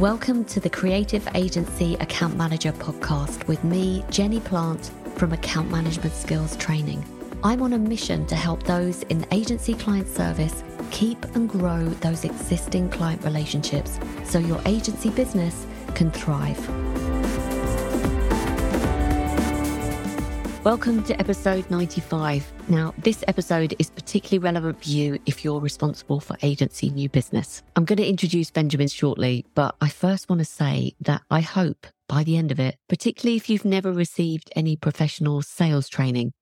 Welcome to the Creative Agency Account Manager podcast with me, Jenny Plant from Account Management Skills Training. I'm on a mission to help those in agency client service keep and grow those existing client relationships so your agency business can thrive. Welcome to episode 95. Now, this episode is particularly relevant for you if you're responsible for agency new business. I'm going to introduce Benjamin shortly, but I first want to say that I hope by the end of it, particularly if you've never received any professional sales training,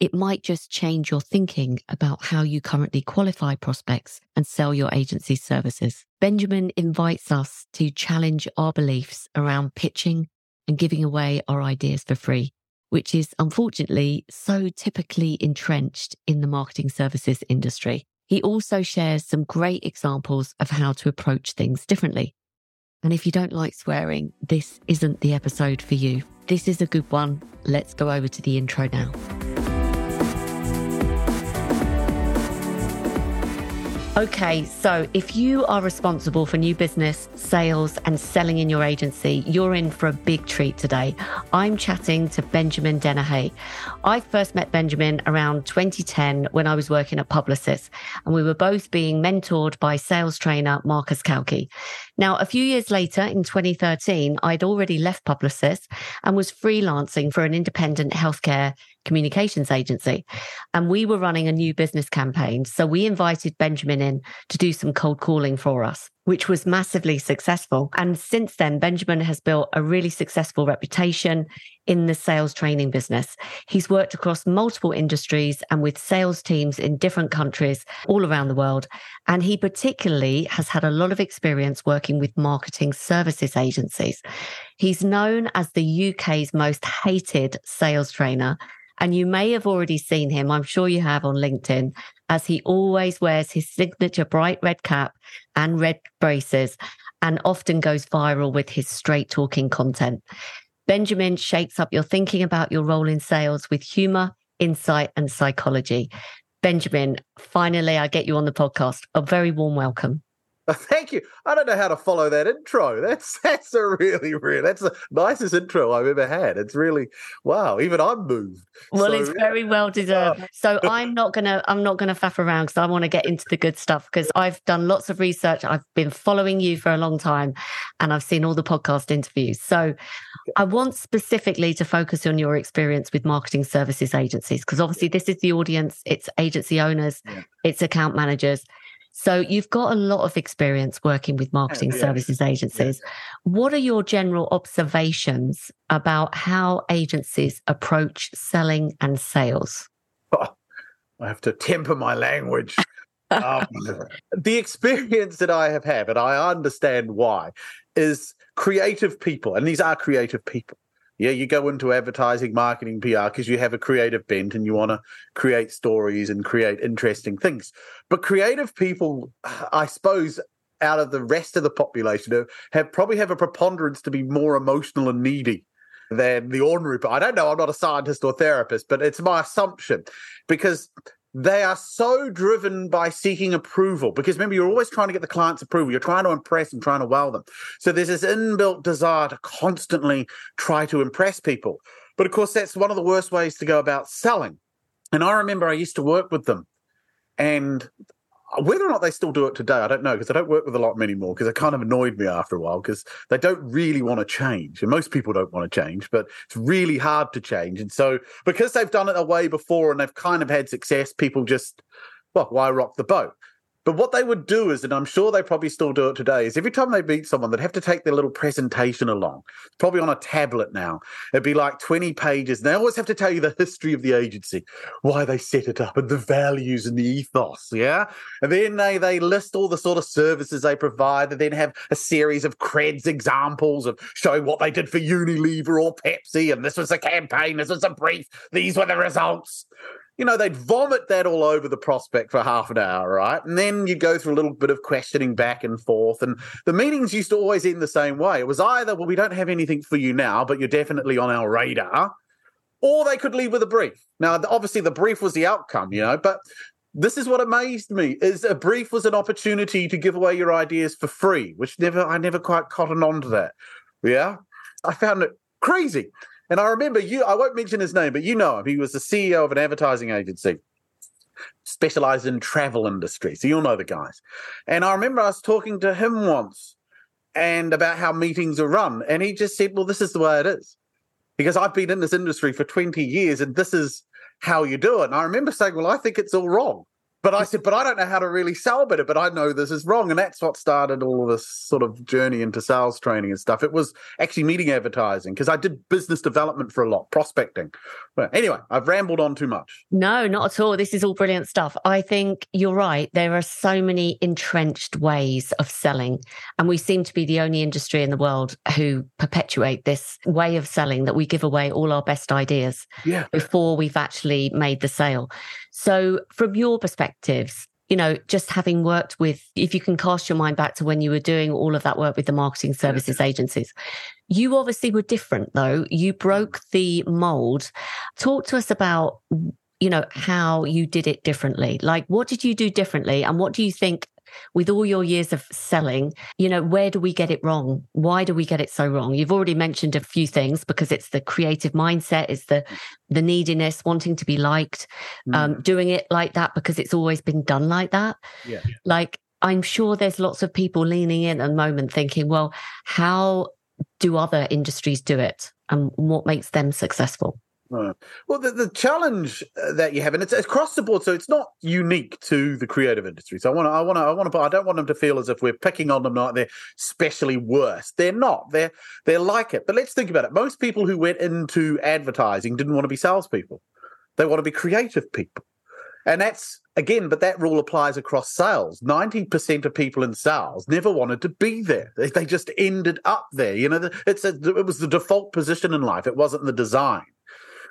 it might just change your thinking about how you currently qualify prospects and sell your agency services. Benjamin invites us to challenge our beliefs around pitching and giving away our ideas for free which is unfortunately so typically entrenched in the marketing services industry. He also shares some great examples of how to approach things differently. And if you don't like swearing, this isn't the episode for you. This is a good one. Let's go over to the intro now. Okay, so if you are responsible for new business, sales, and selling in your agency, you're in for a big treat today. I'm chatting to Benjamin Dennehy. I first met Benjamin around 2010 when I was working at Publicis, and we were both being mentored by sales trainer Marcus Cauchi. Now, a few years later, in 2013, I'd already left Publicis and was freelancing for an independent healthcare communications agency. And we were running a new business campaign. So we invited Benjamin in to do some cold calling for us, which was massively successful. And since then, Benjamin has built a really successful reputation in the sales training business. He's worked across multiple industries and with sales teams in different countries all around the world. And he particularly has had a lot of experience working with marketing services agencies. He's known as the UK's most hated sales trainer and you may have already seen him, I'm sure you have on LinkedIn, as he always wears his signature bright red cap and red braces and often goes viral with his straight talking content. Benjamin shakes up your thinking about your role in sales with humor, insight, and psychology. Benjamin, finally, I get you on the podcast. A very warm welcome. Thank you. I don't know how to follow that intro. That's that's a really, really that's the nicest intro I've ever had. It's really wow. Even I'm moved. Well, so, it's very well deserved. So I'm not gonna I'm not gonna faff around because I want to get into the good stuff because I've done lots of research. I've been following you for a long time, and I've seen all the podcast interviews. So I want specifically to focus on your experience with marketing services agencies because obviously this is the audience. It's agency owners, yeah. it's account managers so you've got a lot of experience working with marketing yes. services agencies. Yes. What are your general observations about how agencies approach selling and sales? Oh, I have to temper my language. um, the experience that I have had, and I understand why, is creative people, and these are creative people yeah, you go into advertising, marketing, PR because you have a creative bent and you want to create stories and create interesting things. But creative people, I suppose, out of the rest of the population, uh, have probably have a preponderance to be more emotional and needy than the ordinary. But I don't know. I'm not a scientist or therapist, but it's my assumption because they are so driven by seeking approval because remember you're always trying to get the client's approval. You're trying to impress and trying to wow them. So there's this inbuilt desire to constantly try to impress people. But of course that's one of the worst ways to go about selling. And i remember i used to work with them and whether or not they still do it today, I don't know because I don't work with a lot of them anymore because it kind of annoyed me after a while because they don't really want to change. And most people don't want to change, but it's really hard to change. And so because they've done it a way before and they've kind of had success, people just, well, why rock the boat? But what they would do is, and I'm sure they probably still do it today, is every time they meet someone, they'd have to take their little presentation along. Probably on a tablet now. It'd be like 20 pages. And they always have to tell you the history of the agency, why they set it up, and the values and the ethos. Yeah. And then they they list all the sort of services they provide. They then have a series of creds examples of showing what they did for Unilever or Pepsi. And this was a campaign, this was a brief, these were the results you know, they'd vomit that all over the prospect for half an hour, right? And then you'd go through a little bit of questioning back and forth. And the meetings used to always end the same way. It was either, well, we don't have anything for you now, but you're definitely on our radar, or they could leave with a brief. Now, obviously, the brief was the outcome, you know, but this is what amazed me is a brief was an opportunity to give away your ideas for free, which never I never quite cottoned on to that. Yeah. I found it crazy. And I remember you, I won't mention his name, but you know him. He was the CEO of an advertising agency specialized in travel industry. So you'll know the guys. And I remember was talking to him once and about how meetings are run. And he just said, Well, this is the way it is. Because I've been in this industry for 20 years and this is how you do it. And I remember saying, Well, I think it's all wrong. But I said, but I don't know how to really sell better, but I know this is wrong. And that's what started all of this sort of journey into sales training and stuff. It was actually meeting advertising because I did business development for a lot, prospecting. But anyway, I've rambled on too much. No, not at all. This is all brilliant stuff. I think you're right. There are so many entrenched ways of selling. And we seem to be the only industry in the world who perpetuate this way of selling that we give away all our best ideas yeah. before we've actually made the sale. So, from your perspectives, you know, just having worked with, if you can cast your mind back to when you were doing all of that work with the marketing services agencies, you obviously were different though. You broke mm. the mold. Talk to us about, you know, how you did it differently. Like, what did you do differently? And what do you think with all your years of selling, you know, where do we get it wrong? Why do we get it so wrong? You've already mentioned a few things because it's the creative mindset, it's the the neediness, wanting to be liked, mm. um, doing it like that because it's always been done like that. Yeah. Like I'm sure there's lots of people leaning in at the moment thinking, well, how do other industries do it? And what makes them successful? Well, the, the challenge uh, that you have, and it's across the board, so it's not unique to the creative industry. So I want to, I want to, I want to, I don't want them to feel as if we're picking on them like they're especially worse. They're not. They're they're like it. But let's think about it. Most people who went into advertising didn't want to be salespeople. They want to be creative people, and that's again. But that rule applies across sales. Ninety percent of people in sales never wanted to be there. They, they just ended up there. You know, it's a, it was the default position in life. It wasn't the design.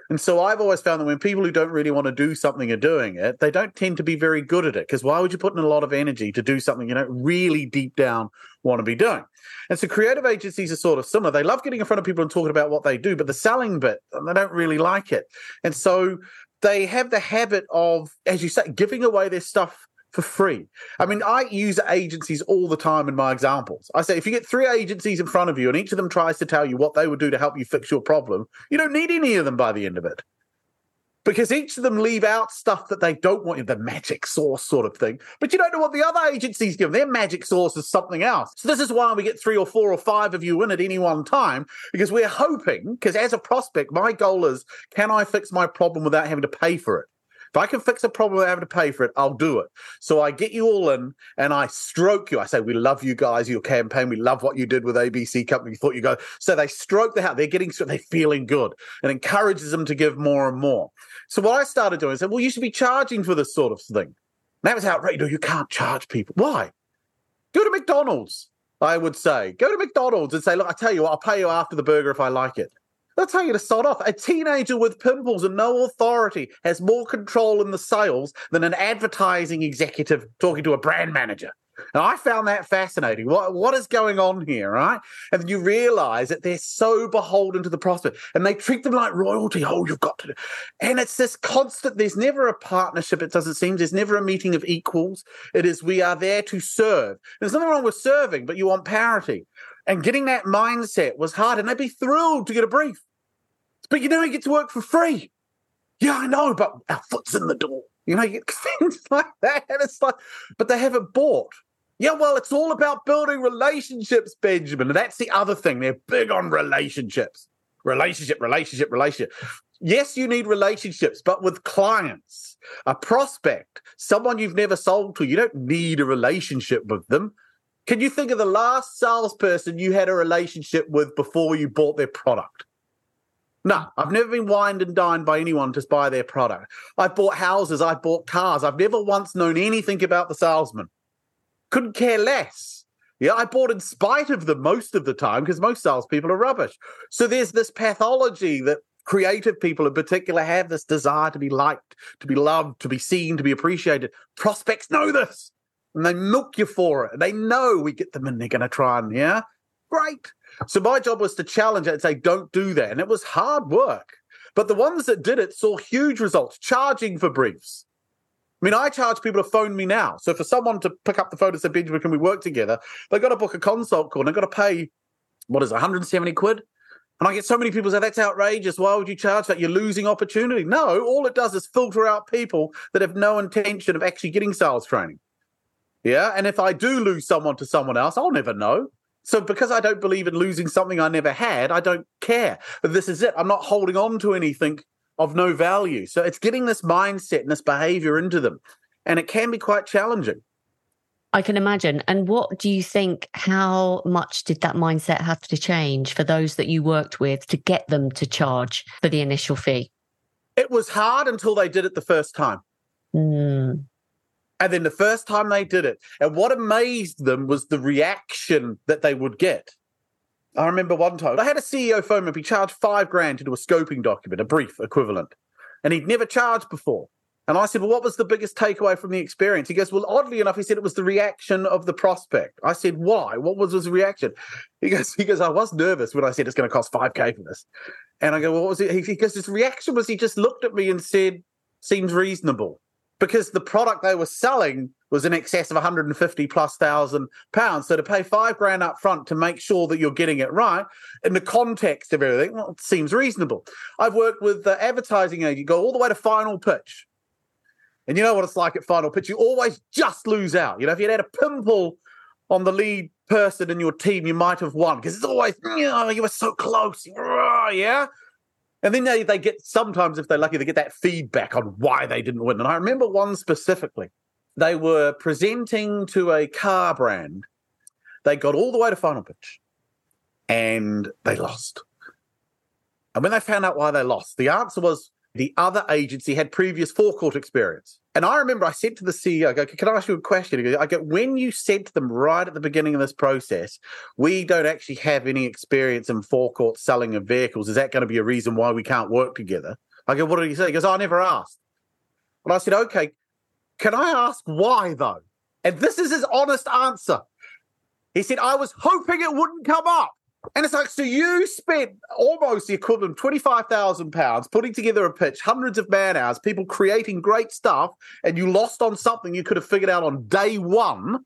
And so I've always found that when people who don't really want to do something are doing it, they don't tend to be very good at it. Because why would you put in a lot of energy to do something you don't really deep down want to be doing? And so creative agencies are sort of similar. They love getting in front of people and talking about what they do, but the selling bit, they don't really like it. And so they have the habit of, as you say, giving away their stuff for free. I mean, I use agencies all the time in my examples. I say if you get three agencies in front of you and each of them tries to tell you what they would do to help you fix your problem, you don't need any of them by the end of it. Because each of them leave out stuff that they don't want, the magic sauce sort of thing. But you don't know what the other agencies give. Their magic sauce is something else. So this is why we get three or four or five of you in at any one time, because we're hoping, because as a prospect, my goal is, can I fix my problem without having to pay for it? If I can fix a problem without having to pay for it, I'll do it. So I get you all in and I stroke you. I say, We love you guys, your campaign. We love what you did with ABC Company. We thought you go. So they stroke the house. They're getting, they're feeling good and encourages them to give more and more. So what I started doing is, Well, you should be charging for this sort of thing. And that was outrageous. You can't charge people. Why? Go to McDonald's. I would say, go to McDonald's and say, look, I tell you what, I'll pay you after the burger if I like it. They'll tell you to start off. A teenager with pimples and no authority has more control in the sales than an advertising executive talking to a brand manager. And I found that fascinating. What what is going on here, right? And you realize that they're so beholden to the prospect and they treat them like royalty. Oh, you've got to. And it's this constant, there's never a partnership, it doesn't seem. There's never a meeting of equals. It is we are there to serve. There's nothing wrong with serving, but you want parity. And getting that mindset was hard. And they'd be thrilled to get a brief. But you know, you get to work for free. Yeah, I know, but our foot's in the door. You know, things like that. And it's like, but they haven't bought. Yeah, well, it's all about building relationships, Benjamin. And that's the other thing. They're big on relationships. Relationship, relationship, relationship. Yes, you need relationships, but with clients, a prospect, someone you've never sold to, you don't need a relationship with them. Can you think of the last salesperson you had a relationship with before you bought their product? No, I've never been wined and dined by anyone to buy their product. I've bought houses, I've bought cars. I've never once known anything about the salesman. Couldn't care less. Yeah, I bought in spite of them most of the time because most salespeople are rubbish. So there's this pathology that creative people in particular have this desire to be liked, to be loved, to be seen, to be appreciated. Prospects know this and they milk you for it. They know we get them and they're going to try and, yeah, great. So my job was to challenge it and say, don't do that. And it was hard work. But the ones that did it saw huge results, charging for briefs. I mean, I charge people to phone me now. So for someone to pick up the phone and say, Benjamin, can we work together? They've got to book a consult call and they've got to pay, what is it, 170 quid? And I get so many people say, that's outrageous. Why would you charge that? You're losing opportunity. No, all it does is filter out people that have no intention of actually getting sales training. Yeah. And if I do lose someone to someone else, I'll never know. So because I don't believe in losing something I never had, I don't care. But this is it. I'm not holding on to anything of no value. So it's getting this mindset and this behavior into them. And it can be quite challenging. I can imagine. And what do you think? How much did that mindset have to change for those that you worked with to get them to charge for the initial fee? It was hard until they did it the first time. Mm. And then the first time they did it, and what amazed them was the reaction that they would get. I remember one time I had a CEO phone up. He charged five grand to do a scoping document, a brief equivalent, and he'd never charged before. And I said, Well, what was the biggest takeaway from the experience? He goes, Well, oddly enough, he said it was the reaction of the prospect. I said, Why? What was his reaction? He goes, he goes, I was nervous when I said it's going to cost 5K for this. And I go, Well, what was it? He goes, His reaction was he just looked at me and said, Seems reasonable because the product they were selling was in excess of 150 plus thousand pounds. So to pay five grand up front to make sure that you're getting it right in the context of everything, well, seems reasonable. I've worked with the advertising agent, go all the way to final pitch. And you know what it's like at final pitch? You always just lose out. You know, if you'd had a pimple on the lead person in your team, you might have won because it's always, you know, you were so close. Yeah. And then they, they get sometimes, if they're lucky, they get that feedback on why they didn't win. And I remember one specifically. They were presenting to a car brand. They got all the way to final pitch and they lost. And when they found out why they lost, the answer was the other agency had previous forecourt experience. And I remember I said to the CEO, I go, Can I ask you a question? I go, When you said to them right at the beginning of this process, we don't actually have any experience in forecourt selling of vehicles, is that going to be a reason why we can't work together? I go, What did he say? He goes, oh, I never asked. And I said, Okay, can I ask why though? And this is his honest answer. He said, I was hoping it wouldn't come up. And it's like, so you spent almost the equivalent £25,000 putting together a pitch, hundreds of man hours, people creating great stuff, and you lost on something you could have figured out on day one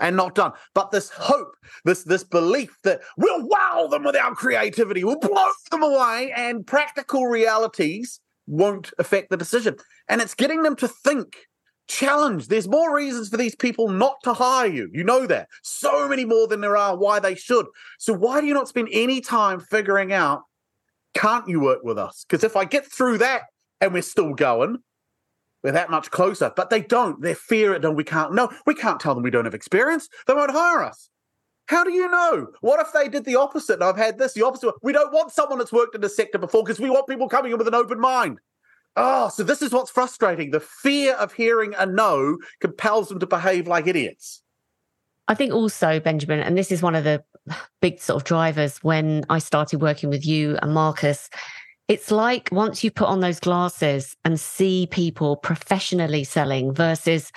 and not done. But this hope, this this belief that we'll wow them with our creativity, we'll blow them away, and practical realities won't affect the decision. And it's getting them to think challenge. There's more reasons for these people not to hire you. You know that. So many more than there are why they should. So why do you not spend any time figuring out can't you work with us? Because if I get through that and we're still going, we're that much closer. But they don't. They fear it and we can't. No, we can't tell them we don't have experience. They won't hire us. How do you know? What if they did the opposite? And I've had this the opposite. We don't want someone that's worked in the sector before because we want people coming in with an open mind. Oh, so this is what's frustrating. The fear of hearing a no compels them to behave like idiots. I think also, Benjamin, and this is one of the big sort of drivers when I started working with you and Marcus. It's like once you put on those glasses and see people professionally selling versus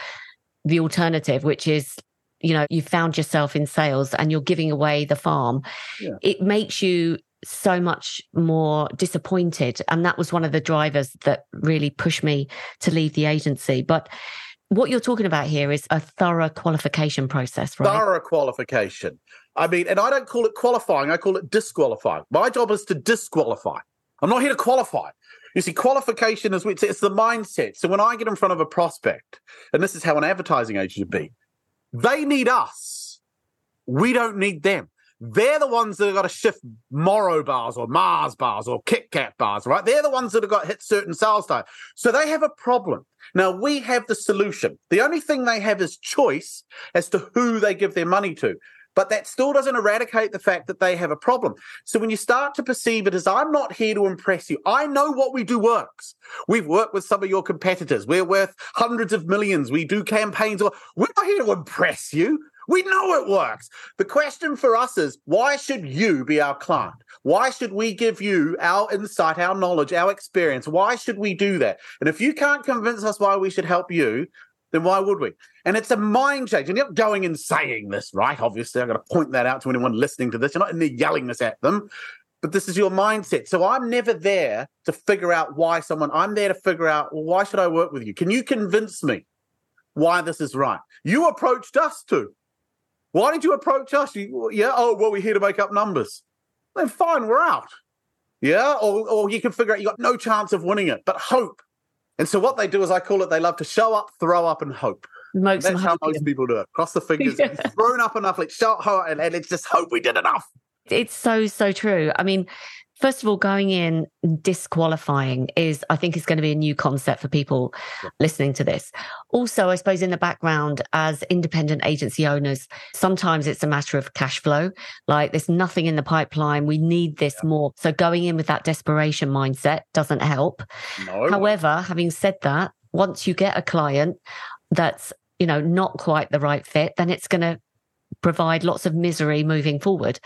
the alternative, which is, you know, you found yourself in sales and you're giving away the farm, yeah. it makes you so much more disappointed. And that was one of the drivers that really pushed me to leave the agency. But what you're talking about here is a thorough qualification process, right? Thorough qualification. I mean, and I don't call it qualifying, I call it disqualifying. My job is to disqualify. I'm not here to qualify. You see, qualification is it's the mindset. So when I get in front of a prospect, and this is how an advertising agent should be, they need us. We don't need them. They're the ones that have got to shift Morrow bars or Mars bars or Kit Kat bars, right? They're the ones that have got hit certain sales type. So they have a problem. Now we have the solution. The only thing they have is choice as to who they give their money to. But that still doesn't eradicate the fact that they have a problem. So when you start to perceive it as I'm not here to impress you, I know what we do works. We've worked with some of your competitors. We're worth hundreds of millions. We do campaigns. We're not here to impress you. We know it works. The question for us is why should you be our client? Why should we give you our insight, our knowledge, our experience? Why should we do that? And if you can't convince us why we should help you, then why would we? And it's a mind change. And you're not going and saying this, right? Obviously, I'm going to point that out to anyone listening to this. You're not in there yelling this at them. but this is your mindset. So I'm never there to figure out why someone, I'm there to figure out, well, why should I work with you? Can you convince me why this is right? You approached us to. Why did you approach us? You, yeah, oh, well, we're here to make up numbers. Then fine, we're out. Yeah, or, or you can figure out you got no chance of winning it, but hope. And so what they do is I call it they love to show up, throw up, and hope. That's how most people do it. Cross the fingers, yeah. thrown up enough, like show up, and, and let's just hope we did enough. It's so, so true. I mean, first of all, going in disqualifying is, I think, is going to be a new concept for people yeah. listening to this. Also, I suppose in the background, as independent agency owners, sometimes it's a matter of cash flow. Like there's nothing in the pipeline. We need this yeah. more. So going in with that desperation mindset doesn't help. No. However, having said that, once you get a client that's you know not quite the right fit then it's going to provide lots of misery moving forward.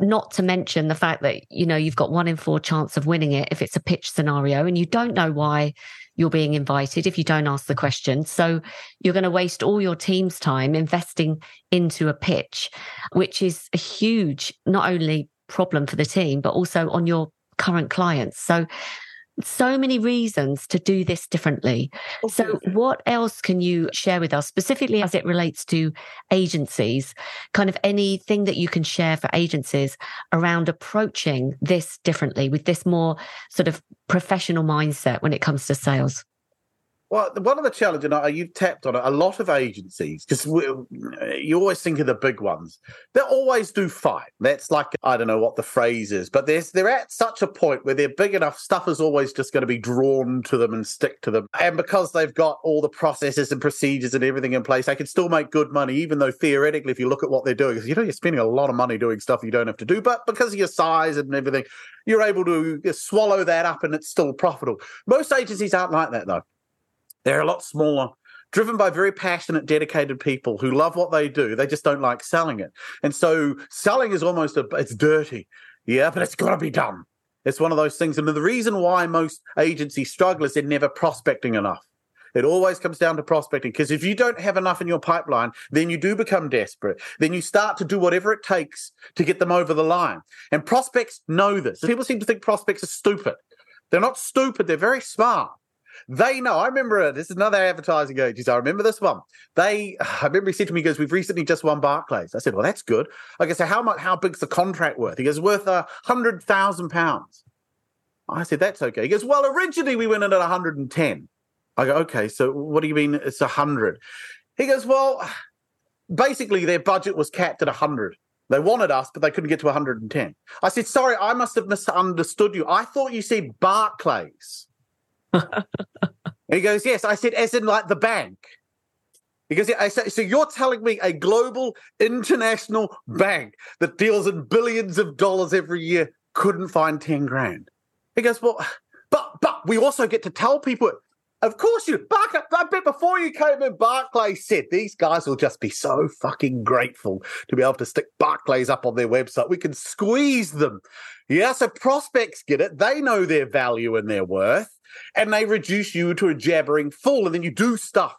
Not to mention the fact that, you know, you've got one in four chance of winning it if it's a pitch scenario and you don't know why you're being invited if you don't ask the question. So you're going to waste all your team's time investing into a pitch, which is a huge, not only problem for the team, but also on your current clients. So so many reasons to do this differently. Okay. So, what else can you share with us, specifically as it relates to agencies? Kind of anything that you can share for agencies around approaching this differently with this more sort of professional mindset when it comes to sales? Well, one of the challenges, and you've tapped on it, a lot of agencies, because you always think of the big ones, they always do fine. That's like, I don't know what the phrase is, but they're at such a point where they're big enough, stuff is always just going to be drawn to them and stick to them. And because they've got all the processes and procedures and everything in place, they can still make good money, even though theoretically, if you look at what they're doing, you know, you're spending a lot of money doing stuff you don't have to do, but because of your size and everything, you're able to uh, swallow that up and it's still profitable. Most agencies aren't like that, though. They're a lot smaller, driven by very passionate, dedicated people who love what they do. They just don't like selling it. And so selling is almost a, it's dirty. Yeah, but it's got to be done. It's one of those things. And the reason why most agencies struggle is they're never prospecting enough. It always comes down to prospecting because if you don't have enough in your pipeline, then you do become desperate. Then you start to do whatever it takes to get them over the line. And prospects know this. People seem to think prospects are stupid. They're not stupid, they're very smart. They know. I remember uh, this is another advertising agency. I remember this one. They, I remember he said to me, he goes, "We've recently just won Barclays." I said, "Well, that's good." I go, "So how much? How big's the contract worth?" He goes, "Worth a hundred thousand pounds." I said, "That's okay." He goes, "Well, originally we went in at a 110." I go, "Okay, so what do you mean it's a hundred?" He goes, "Well, basically their budget was capped at a 100." They wanted us, but they couldn't get to 110. I said, sorry, I must have misunderstood you. I thought you said Barclays he goes, Yes. I said, As in like the bank. He goes, yeah, I said, so you're telling me a global international bank that deals in billions of dollars every year couldn't find 10 grand? He goes, well, but but we also get to tell people, of course you, Barclay, I bet before you came in, Barclays said these guys will just be so fucking grateful to be able to stick Barclays up on their website. We can squeeze them. Yeah, so prospects get it. They know their value and their worth and they reduce you to a jabbering fool, and then you do stuff.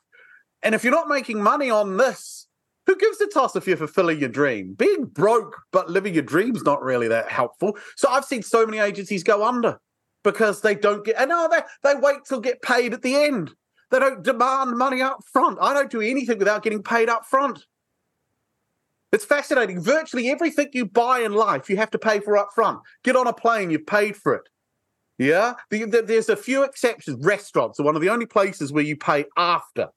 And if you're not making money on this, who gives a toss if you're fulfilling your dream? Being broke but living your dream's not really that helpful. So I've seen so many agencies go under because they don't get, and no, they, they wait till get paid at the end. They don't demand money up front. I don't do anything without getting paid up front. It's fascinating. Virtually everything you buy in life, you have to pay for up front. Get on a plane, you've paid for it. Yeah, the, the, there's a few exceptions. Restaurants are one of the only places where you pay after.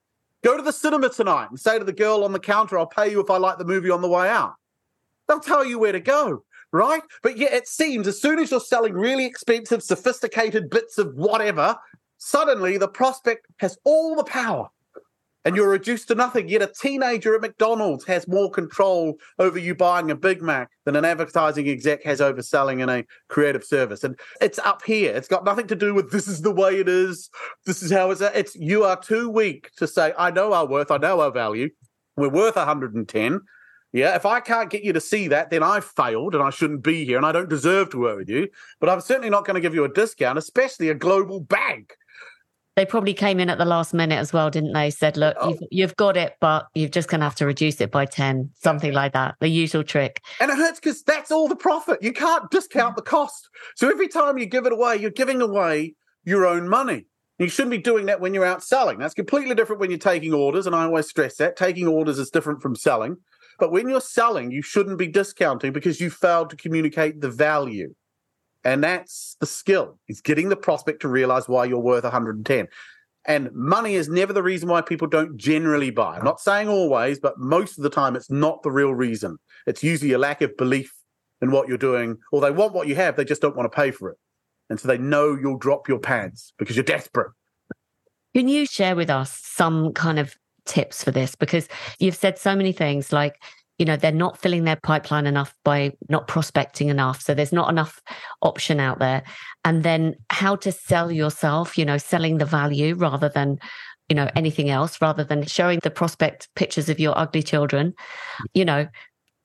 Go to the cinema tonight and say to the girl on the counter, "I'll pay you if I like the movie on the way out." They'll tell you where to go, right? But yet it seems as soon as you're selling really expensive, sophisticated bits of whatever, suddenly the prospect has all the power and you're reduced to nothing. Yet a teenager at McDonald's has more control over you buying a Big Mac than an advertising exec has over selling in a creative service. And it's up here. It's got nothing to do with this is the way it is. This is how it's. It's you are too weak to say I know our worth. I know our value. We're worth 110. Yeah, if I can't get you to see that, then I've failed and I shouldn't be here and I don't deserve to work with you. But I'm certainly not going to give you a discount, especially a global bank They probably came in at the last minute as well, didn't they? Said, look, oh. you've, you've got it, but you're just going to have to reduce it by 10, something like that. The usual trick. And it hurts because that's all the profit. You can't discount the cost. So every time you give it away, you're giving away your own money. You shouldn't be doing that when you're out selling. That's completely different when you're taking orders. And I always stress that taking orders is different from selling. But when you're selling, you shouldn't be discounting because you failed to communicate the value. And that's the skill. is getting the prospect to realize why you're worth 110. And money is never the reason why people don't generally buy. I'm not saying always, but most of the time it's not the real reason. It's usually a lack of belief in what you're doing, or they want what you have, they just don't want to pay for it. And so they know you'll drop your pants because you're desperate. Can you share with us some kind of tips for this? Because you've said so many things like, you know, they're not filling their pipeline enough by not prospecting enough. So there's not enough option out there. And then how to sell yourself, you know, selling the value rather than, you know, anything else, rather than showing the prospect pictures of your ugly children, you know.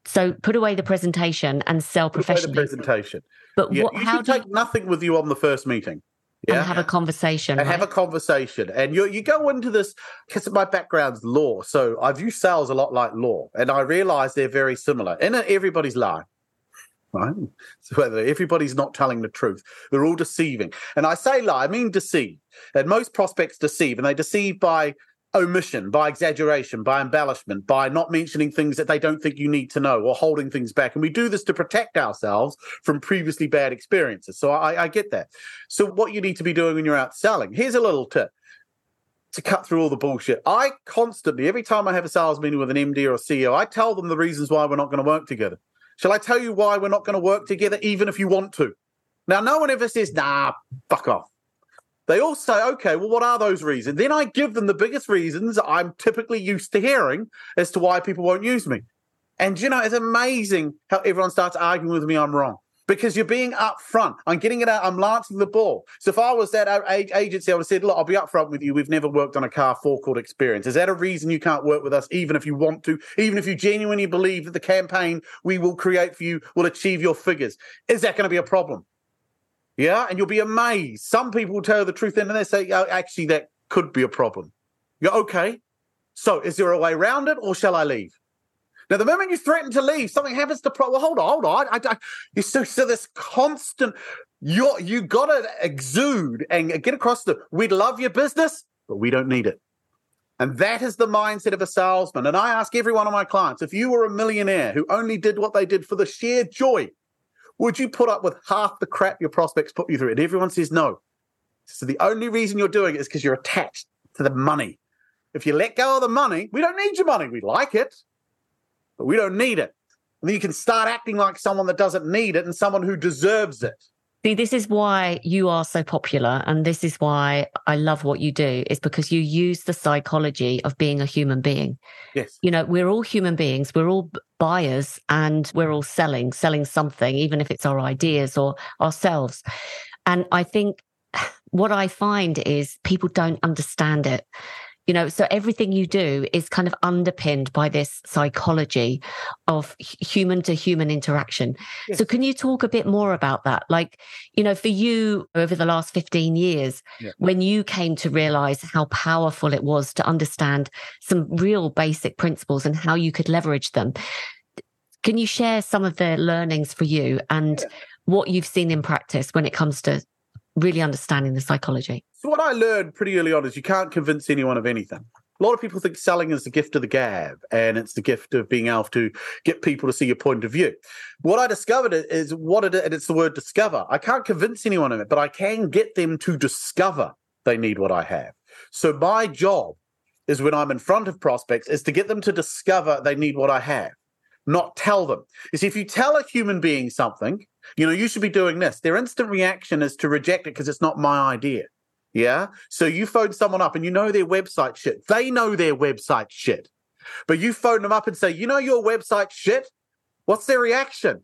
So put away the presentation and sell professionally. the presentation. But yeah, what, you how should take you... nothing with you on the first meeting. Yeah. And have a conversation. And right? have a conversation. And you you go into this because my background's law. So I view sales a lot like law. And I realize they're very similar. And everybody's lying. Right? So whether everybody's not telling the truth, they're all deceiving. And I say lie, I mean deceive. And most prospects deceive, and they deceive by omission, by exaggeration, by embellishment, by not mentioning things that they don't think you need to know or holding things back. And we do this to protect ourselves from previously bad experiences. So I, I get that. So what you need to be doing when you're out selling, here's a little tip to cut through all the bullshit. I constantly, every time I have a sales meeting with an MD or a CEO, I tell them the reasons why we're not going to work together. Shall I tell you why we're not going to work together, even if you want to? Now, no one ever says, nah, fuck off. They all say, okay, well, what are those reasons? Then I give them the biggest reasons I'm typically used to hearing as to why people won't use me. And, you know, it's amazing how everyone starts arguing with me I'm wrong because you're being upfront. I'm getting it out. I'm lancing the ball. So if I was that agency, I would have said, look, I'll be upfront with you. We've never worked on a car forecourt experience. Is that a reason you can't work with us, even if you want to, even if you genuinely believe that the campaign we will create for you will achieve your figures? Is that going to be a problem? Yeah, and you'll be amazed. Some people tell the truth and they say, oh, actually, that could be a problem. You're okay. So is there a way around it or shall I leave? Now, the moment you threaten to leave, something happens to pro. Well, hold on, hold on. I, I, you so, so this constant. You you got to exude and get across the. we'd love your business, but we don't need it. And that is the mindset of a salesman. And I ask every one of my clients: if you were a millionaire who only did what they did for the sheer joy would you put up with half the crap your prospects put you through? And everyone says no. So the only reason you're doing it is because you're attached to the money. If you let go of the money, we don't need your money. We like it, but we don't need it. And then you can start acting like someone that doesn't need it and someone who deserves it. See, this is why you are so popular. And this is why I love what you do, is because you use the psychology of being a human being. Yes. You know, we're all human beings, we're all buyers, and we're all selling, selling something, even if it's our ideas or ourselves. And I think what I find is people don't understand it you know so everything you do is kind of underpinned by this psychology of human to human interaction yes. so can you talk a bit more about that like you know for you over the last 15 years yeah. when you came to realize how powerful it was to understand some real basic principles and how you could leverage them can you share some of the learnings for you and yeah. what you've seen in practice when it comes to really understanding the psychology so what I learned pretty early on is you can't convince anyone of anything. A lot of people think selling is the gift of the gab and it's the gift of being able to get people to see your point of view. What I discovered is what it is, and it's the word discover. I can't convince anyone of it, but I can get them to discover they need what I have. So my job is when I'm in front of prospects is to get them to discover they need what I have, not tell them. You see, if you tell a human being something, you know, you should be doing this, their instant reaction is to reject it because it's not my idea. Yeah. So you phone someone up and you know their website shit. They know their website shit. But you phone them up and say, you know your website shit? What's their reaction?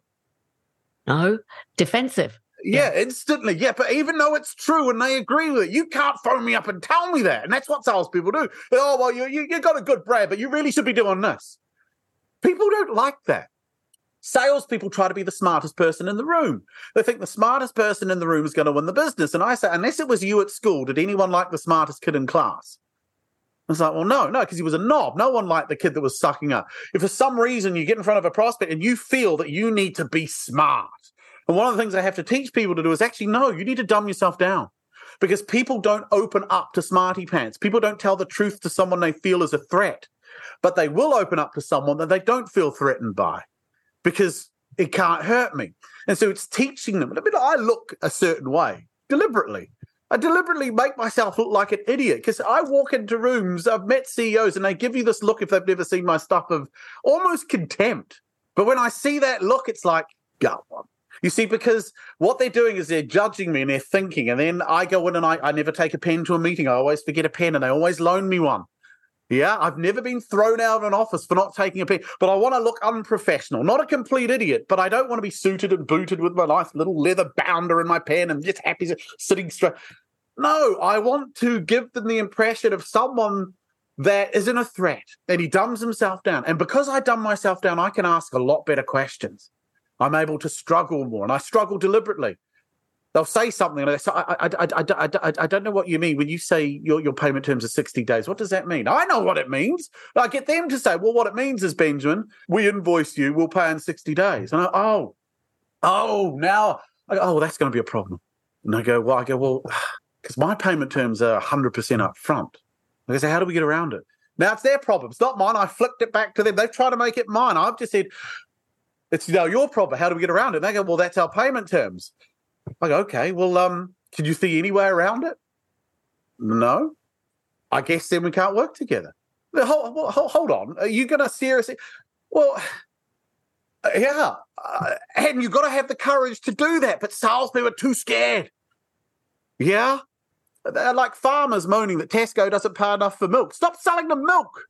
No, defensive. Yeah, yeah, instantly. Yeah, but even though it's true and they agree with it, you can't phone me up and tell me that. And that's what salespeople do. Oh, well, you, you, you got a good brand, but you really should be doing this. People don't like that. Salespeople try to be the smartest person in the room. They think the smartest person in the room is going to win the business. And I say, unless it was you at school, did anyone like the smartest kid in class? I was like, well, no, no, because he was a knob. No one liked the kid that was sucking up. If for some reason you get in front of a prospect and you feel that you need to be smart, and one of the things I have to teach people to do is actually, no, you need to dumb yourself down because people don't open up to smarty pants. People don't tell the truth to someone they feel is a threat, but they will open up to someone that they don't feel threatened by because it can't hurt me. And so it's teaching them. I mean, I look a certain way deliberately. I deliberately make myself look like an idiot because I walk into rooms, I've met CEOs, and they give you this look if they've never seen my stuff of almost contempt. But when I see that look, it's like, go on. You see, because what they're doing is they're judging me and they're thinking, and then I go in and I, I never take a pen to a meeting. I always forget a pen and they always loan me one. Yeah, I've never been thrown out of an office for not taking a pen, but I want to look unprofessional, not a complete idiot, but I don't want to be suited and booted with my nice little leather bounder in my pen and just happy sitting straight. No, I want to give them the impression of someone that isn't a threat, and he dumbs himself down. And because I dumb myself down, I can ask a lot better questions. I'm able to struggle more, and I struggle deliberately they'll say something and they say, I, I, I, I, I, I don't know what you mean when you say your, your payment terms are 60 days. What does that mean? I know what it means. I get them to say, well, what it means is, Benjamin, we invoice you, we'll pay in 60 days. And I, oh, oh, now, I go, oh, that's going to be a problem. And I go, well, I go, well, because my payment terms are 100% up front. I go how do we get around it? Now it's their problem. It's not mine. I flipped it back to them. They've tried to make it mine. I've just said, it's know, your problem. How do we get around it? And they go, well, that's our payment terms. Go, okay, well, um, can you see any way around it? No. I guess then we can't work together. Hold, hold, hold on. Are you going to seriously? Well, yeah. Uh, and you've got to have the courage to do that. But salespeople were too scared. Yeah. They're like farmers moaning that Tesco doesn't pay enough for milk. Stop selling them milk.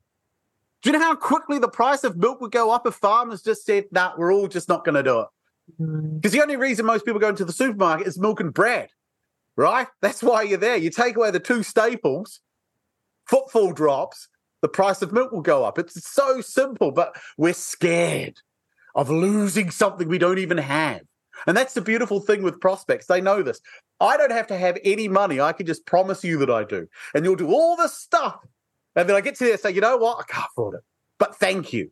Do you know how quickly the price of milk would go up if farmers just said, nah, we're all just not going to do it? Mm. Because the only reason most people go into the supermarket is milk and bread, right? That's why you're there. You take away the two staples, footfall drops, the price of milk will go up. It's so simple, but we're scared of losing something we don't even have. And that's the beautiful thing with prospects. They know this. I don't have to have any money. I can just promise you that I do. And you'll do all this stuff. And then I get to there and say, you know what? I can't afford it. But thank you.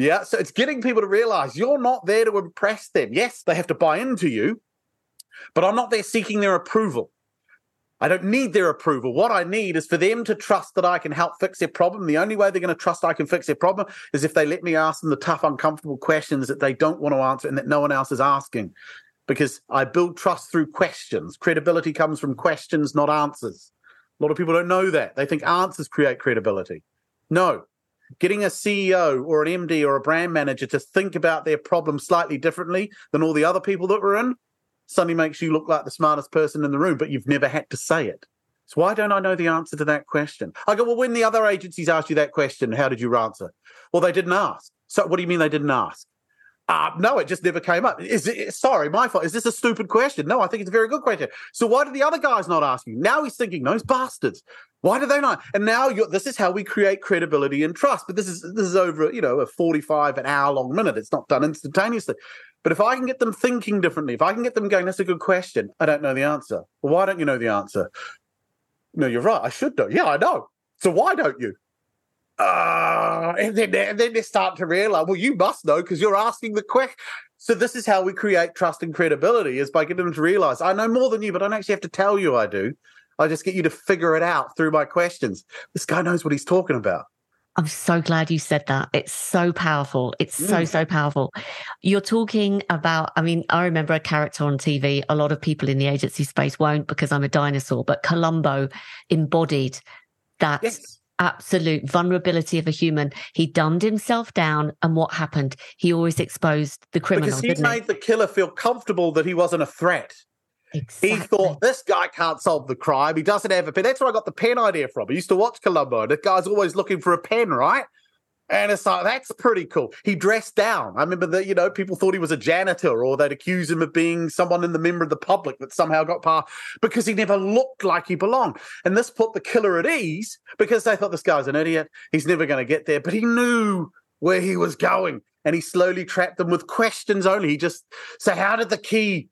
Yeah. So it's getting people to realize you're not there to impress them. Yes, they have to buy into you, but I'm not there seeking their approval. I don't need their approval. What I need is for them to trust that I can help fix their problem. The only way they're going to trust I can fix their problem is if they let me ask them the tough, uncomfortable questions that they don't want to answer and that no one else is asking. Because I build trust through questions. Credibility comes from questions, not answers. A lot of people don't know that. They think answers create credibility. No, getting a CEO or an MD or a brand manager to think about their problem slightly differently than all the other people that were in suddenly makes you look like the smartest person in the room, but you've never had to say it. So why don't I know the answer to that question? I go, well, when the other agencies asked you that question, how did you answer? Well, they didn't ask. So what do you mean they didn't ask? Uh, no, it just never came up. Is it, sorry, my fault. Is this a stupid question? No, I think it's a very good question. So why did the other guys not ask you? Now he's thinking, those bastards. Why do they not? And now this is how we create credibility and trust. But this is this is over, you know, a 45, an hour long minute. It's not done instantaneously. But if I can get them thinking differently, if I can get them going, that's a good question. I don't know the answer. Well, why don't you know the answer? No, you're right. I should know. Yeah, I know. So why don't you? Uh, and then and then they start to realize, well, you must know because you're asking the question. So this is how we create trust and credibility: is by getting them to realize I know more than you, but I don't actually have to tell you I do. I just get you to figure it out through my questions. This guy knows what he's talking about. I'm so glad you said that. It's so powerful. It's so, mm. so powerful. You're talking about, I mean, I remember a character on TV. A lot of people in the agency space won't because I'm a dinosaur, but Columbo embodied that yes absolute vulnerability of a human. He dumbed himself down, and what happened? He always exposed the criminal. Because he made he? the killer feel comfortable that he wasn't a threat. Exactly. He thought this guy can't solve the crime. He doesn't have a pen. That's where I got the pen idea from. I used to watch Columbo. The guy's always looking for a pen, right? And it's like, that's pretty cool. He dressed down. I remember that, you know, people thought he was a janitor or they'd accuse him of being someone in the member of the public that somehow got past because he never looked like he belonged. And this put the killer at ease because they thought this guy's an idiot. He's never going to get there. But he knew where he was going. and he slowly trapped them with questions only. He just so "How did the key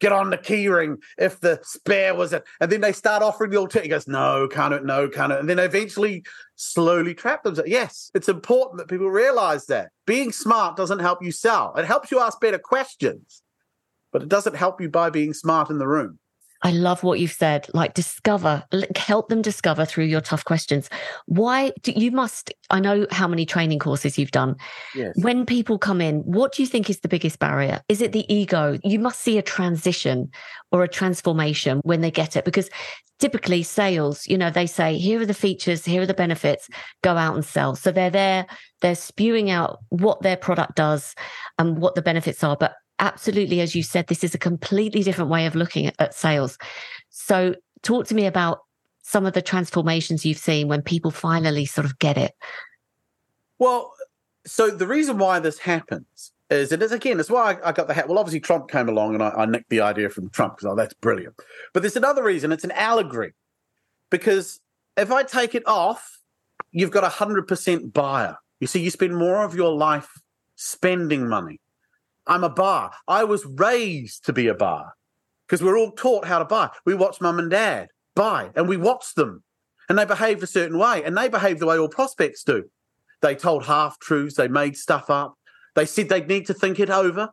get on the key ring if the spare was it?" And then they start offering the alternative. He goes, "No, can't it? No, can't it?" And then eventually, slowly trap them. Yes, it's important that people realize that being smart doesn't help you sell. It helps you ask better questions, but it doesn't help you by being smart in the room. I love what you've said. Like, discover, help them discover through your tough questions. Why do you must? I know how many training courses you've done. Yes. When people come in, what do you think is the biggest barrier? Is it the ego? You must see a transition or a transformation when they get it because typically sales, you know, they say, here are the features, here are the benefits, go out and sell. So they're there, they're spewing out what their product does and what the benefits are. But absolutely, as you said, this is a completely different way of looking at, at sales. So, talk to me about some of the transformations you've seen when people finally sort of get it. Well, so the reason why this happens is it is again, it's why I, I got the hat. Well, obviously Trump came along and I, I nicked the idea from Trump because oh, that's brilliant. But there's another reason. It's an allegory because if I take it off, you've got a hundred percent buyer. You see, you spend more of your life spending money. I'm a bar. I was raised to be a bar because we're all taught how to buy. We watch mum and dad buy and we watch them and they behaved a certain way and they behave the way all prospects do. They told half truths, they made stuff up, they said they'd need to think it over.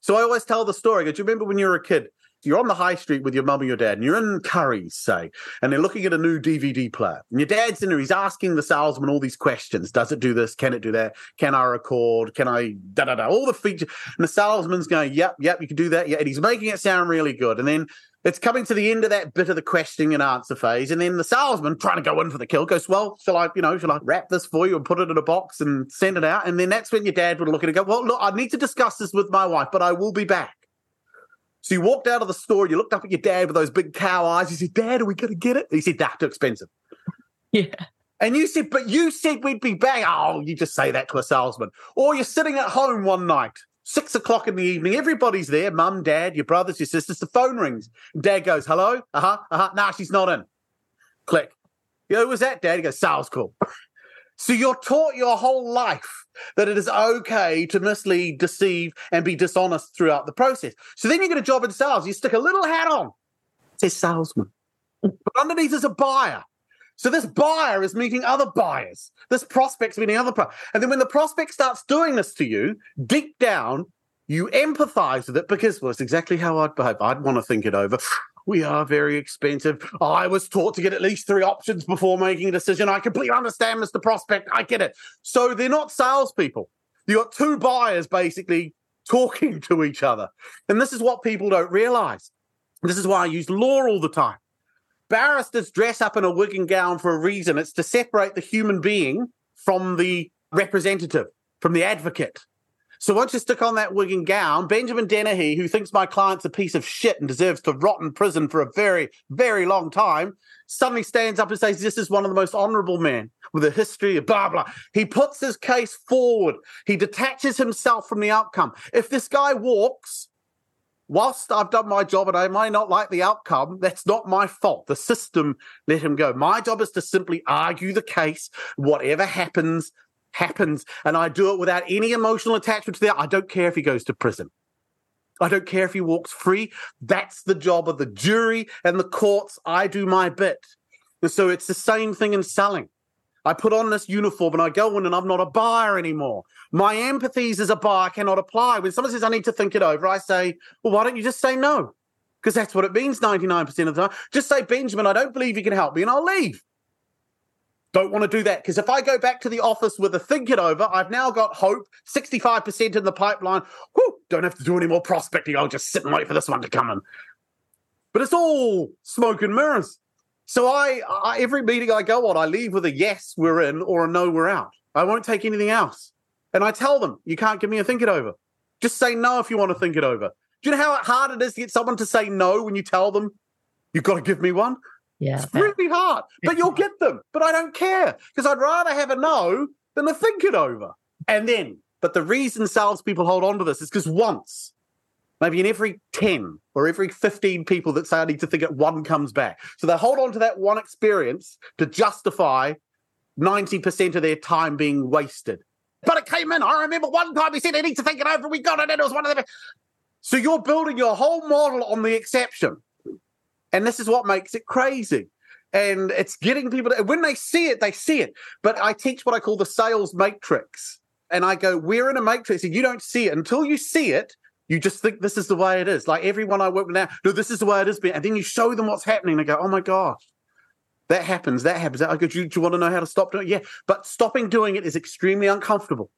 So I always tell the story. Do you remember when you were a kid? You're on the high street with your mum or your dad, and you're in Curry's, say, and they're looking at a new DVD player. And your dad's in there, he's asking the salesman all these questions. Does it do this? Can it do that? Can I record? Can I da da da? All the features. And the salesman's going, Yep, yep, you can do that. Yeah. And he's making it sound really good. And then it's coming to the end of that bit of the questioning and answer phase. And then the salesman trying to go in for the kill goes, Well, shall I, you know, shall I wrap this for you and put it in a box and send it out? And then that's when your dad would look at it and go, Well, look, I need to discuss this with my wife, but I will be back. So you walked out of the store, you looked up at your dad with those big cow eyes. You said, Dad, are we going to get it? He said, That's too expensive. Yeah. And you said, But you said we'd be back. Oh, you just say that to a salesman. Or you're sitting at home one night, six o'clock in the evening. Everybody's there mum, dad, your brothers, your sisters. The phone rings. Dad goes, Hello? Uh huh. Uh huh. Nah, she's not in. Click. You know, who was that, Dad? He goes, Sales call. So you're taught your whole life that it is okay to mislead, deceive, and be dishonest throughout the process. So then you get a job in sales, you stick a little hat on, it says salesman. But underneath is a buyer. So this buyer is meeting other buyers. This prospect's meeting other buyers. And then when the prospect starts doing this to you, deep down, you empathize with it because, well, it's exactly how I'd behave. I'd want to think it over we are very expensive. I was taught to get at least three options before making a decision. I completely understand, Mr. Prospect. I get it. So they're not salespeople. You got two buyers basically talking to each other. And this is what people don't realize. This is why I use law all the time. Barristers dress up in a wig and gown for a reason. It's to separate the human being from the representative, from the advocate. So once you stick on that wig and gown, Benjamin Dennehy, who thinks my client's a piece of shit and deserves to rot in prison for a very, very long time, suddenly stands up and says, This is one of the most honorable men with a history of blah, blah. He puts his case forward. He detaches himself from the outcome. If this guy walks, whilst I've done my job and I may not like the outcome, that's not my fault. The system let him go. My job is to simply argue the case. Whatever happens, happens. And I do it without any emotional attachment to that. I don't care if he goes to prison. I don't care if he walks free. That's the job of the jury and the courts. I do my bit. And so it's the same thing in selling. I put on this uniform and I go in and I'm not a buyer anymore. My empathies as a buyer cannot apply. When someone says, I need to think it over, I say, well, why don't you just say no? Because that's what it means 99% of the time. Just say, Benjamin, I don't believe you can help me and I'll leave. Don't want to do that because if I go back to the office with a think it over, I've now got hope, 65% in the pipeline. Whew, don't have to do any more prospecting. I'll just sit and wait for this one to come in. But it's all smoke and mirrors. So I, I every meeting I go on, I leave with a yes, we're in, or a no, we're out. I won't take anything else. And I tell them, you can't give me a think it over. Just say no if you want to think it over. Do you know how hard it is to get someone to say no when you tell them you've got to give me one? Yeah. It's really hard, but you'll get them. But I don't care because I'd rather have a no than a think it over. And then, but the reason salespeople hold on to this is because once, maybe in every 10 or every 15 people that say I need to think it, one comes back. So they hold on to that one experience to justify 90% of their time being wasted. but it came in. I remember one time he said, I need to think it over. We got it, and it was one of the. So you're building your whole model on the exception. And this is what makes it crazy. And it's getting people to, when they see it, they see it. But I teach what I call the sales matrix. And I go, we're in a matrix and you don't see it. Until you see it, you just think this is the way it is. Like everyone I work with now, no, this is the way it is. And then you show them what's happening. They go, oh my gosh, that happens, that happens. I go, do you, do you want to know how to stop doing it? Yeah. But stopping doing it is extremely uncomfortable.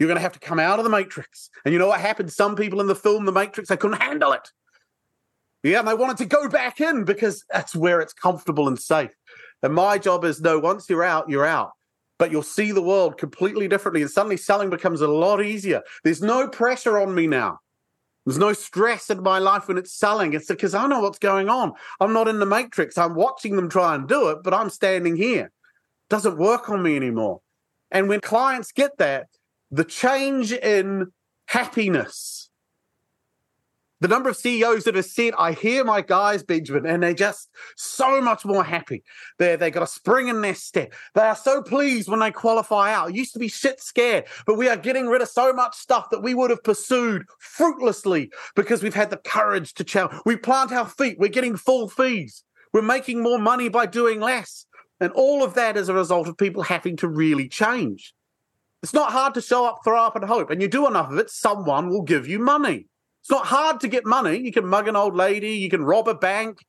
You're going to have to come out of the matrix. And you know what happened? Some people in the film, The Matrix, they couldn't handle it. Yeah, and they wanted to go back in because that's where it's comfortable and safe. And my job is no, once you're out, you're out. But you'll see the world completely differently. And suddenly selling becomes a lot easier. There's no pressure on me now. There's no stress in my life when it's selling. It's because I know what's going on. I'm not in the matrix. I'm watching them try and do it, but I'm standing here. It doesn't work on me anymore. And when clients get that, the change in happiness the number of CEOs that have said, I hear my guys, Benjamin, and they're just so much more happy. They're, they got a spring in their step. They are so pleased when they qualify out. Used to be shit scared, but we are getting rid of so much stuff that we would have pursued fruitlessly because we've had the courage to challenge. We plant our feet. We're getting full fees. We're making more money by doing less. And all of that is a result of people having to really change. It's not hard to show up, throw up, and hope. And you do enough of it, someone will give you money. It's not hard to get money. You can mug an old lady, you can rob a bank.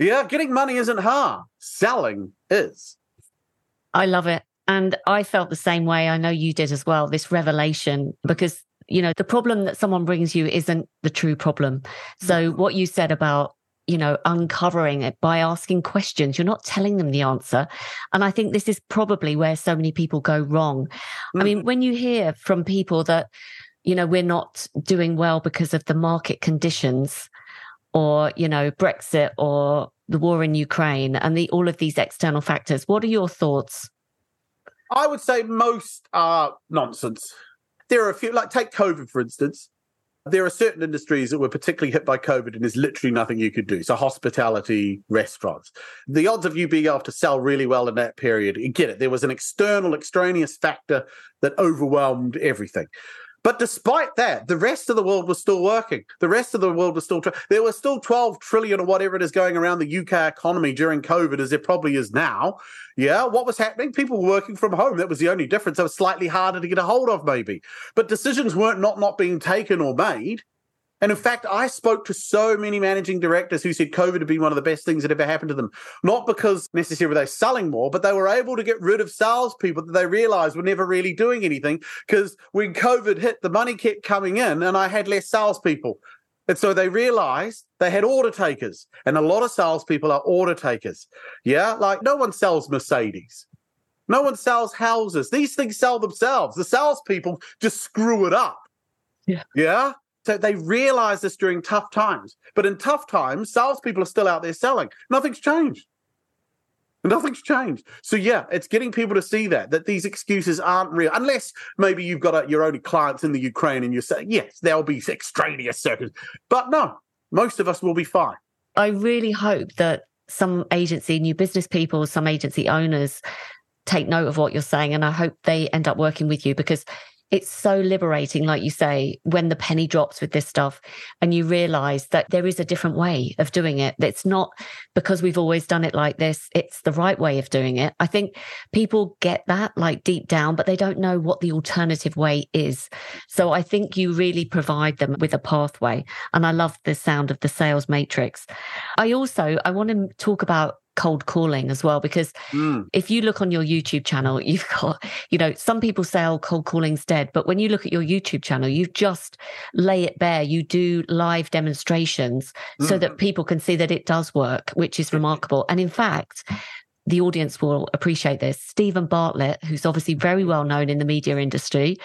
Yeah, getting money isn't hard. Selling is. I love it. And I felt the same way. I know you did as well. This revelation, because, you know, the problem that someone brings you isn't the true problem. So, mm-hmm. what you said about, you know, uncovering it by asking questions, you're not telling them the answer. And I think this is probably where so many people go wrong. Mm-hmm. I mean, when you hear from people that, you know, we're not doing well because of the market conditions or, you know, Brexit or the war in Ukraine and the all of these external factors. What are your thoughts? I would say most are nonsense. There are a few, like take COVID, for instance. There are certain industries that were particularly hit by COVID, and there's literally nothing you could do. So, hospitality, restaurants. The odds of you being able to sell really well in that period, you get it. There was an external, extraneous factor that overwhelmed everything. But despite that, the rest of the world was still working. The rest of the world was still, tra- there was still 12 trillion or whatever it is going around the UK economy during COVID, as there probably is now. Yeah. What was happening? People were working from home. That was the only difference. It was slightly harder to get a hold of, maybe. But decisions weren't not, not being taken or made. And in fact, I spoke to so many managing directors who said COVID had been one of the best things that ever happened to them. Not because necessarily they're selling more, but they were able to get rid of salespeople that they realized were never really doing anything. Because when COVID hit, the money kept coming in and I had less salespeople. And so they realized they had order takers. And a lot of salespeople are order takers. Yeah. Like no one sells Mercedes. No one sells houses. These things sell themselves. The salespeople just screw it up. Yeah. Yeah. So they realize this during tough times. But in tough times, salespeople are still out there selling. Nothing's changed. Nothing's changed. So yeah, it's getting people to see that that these excuses aren't real, unless maybe you've got a, your only clients in the Ukraine and you're saying yes, there'll be extraneous circumstances. But no, most of us will be fine. I really hope that some agency, new business people, some agency owners take note of what you're saying, and I hope they end up working with you because it's so liberating, like you say, when the penny drops with this stuff and you realize that there is a different way of doing it. It's not because we've always done it like this, it's the right way of doing it. I think people get that like deep down, but they don't know what the alternative way is. So I think you really provide them with a pathway. And I love the sound of the sales matrix. I also, I want to talk about cold calling as well because mm. if you look on your YouTube channel you've got you know some people say oh cold calling's dead but when you look at your YouTube channel you just lay it bare you do live demonstrations mm. so that mm. people can see that it does work which is remarkable and in fact the audience will appreciate this. Steven Bartlett, who's obviously very well known in the media industry,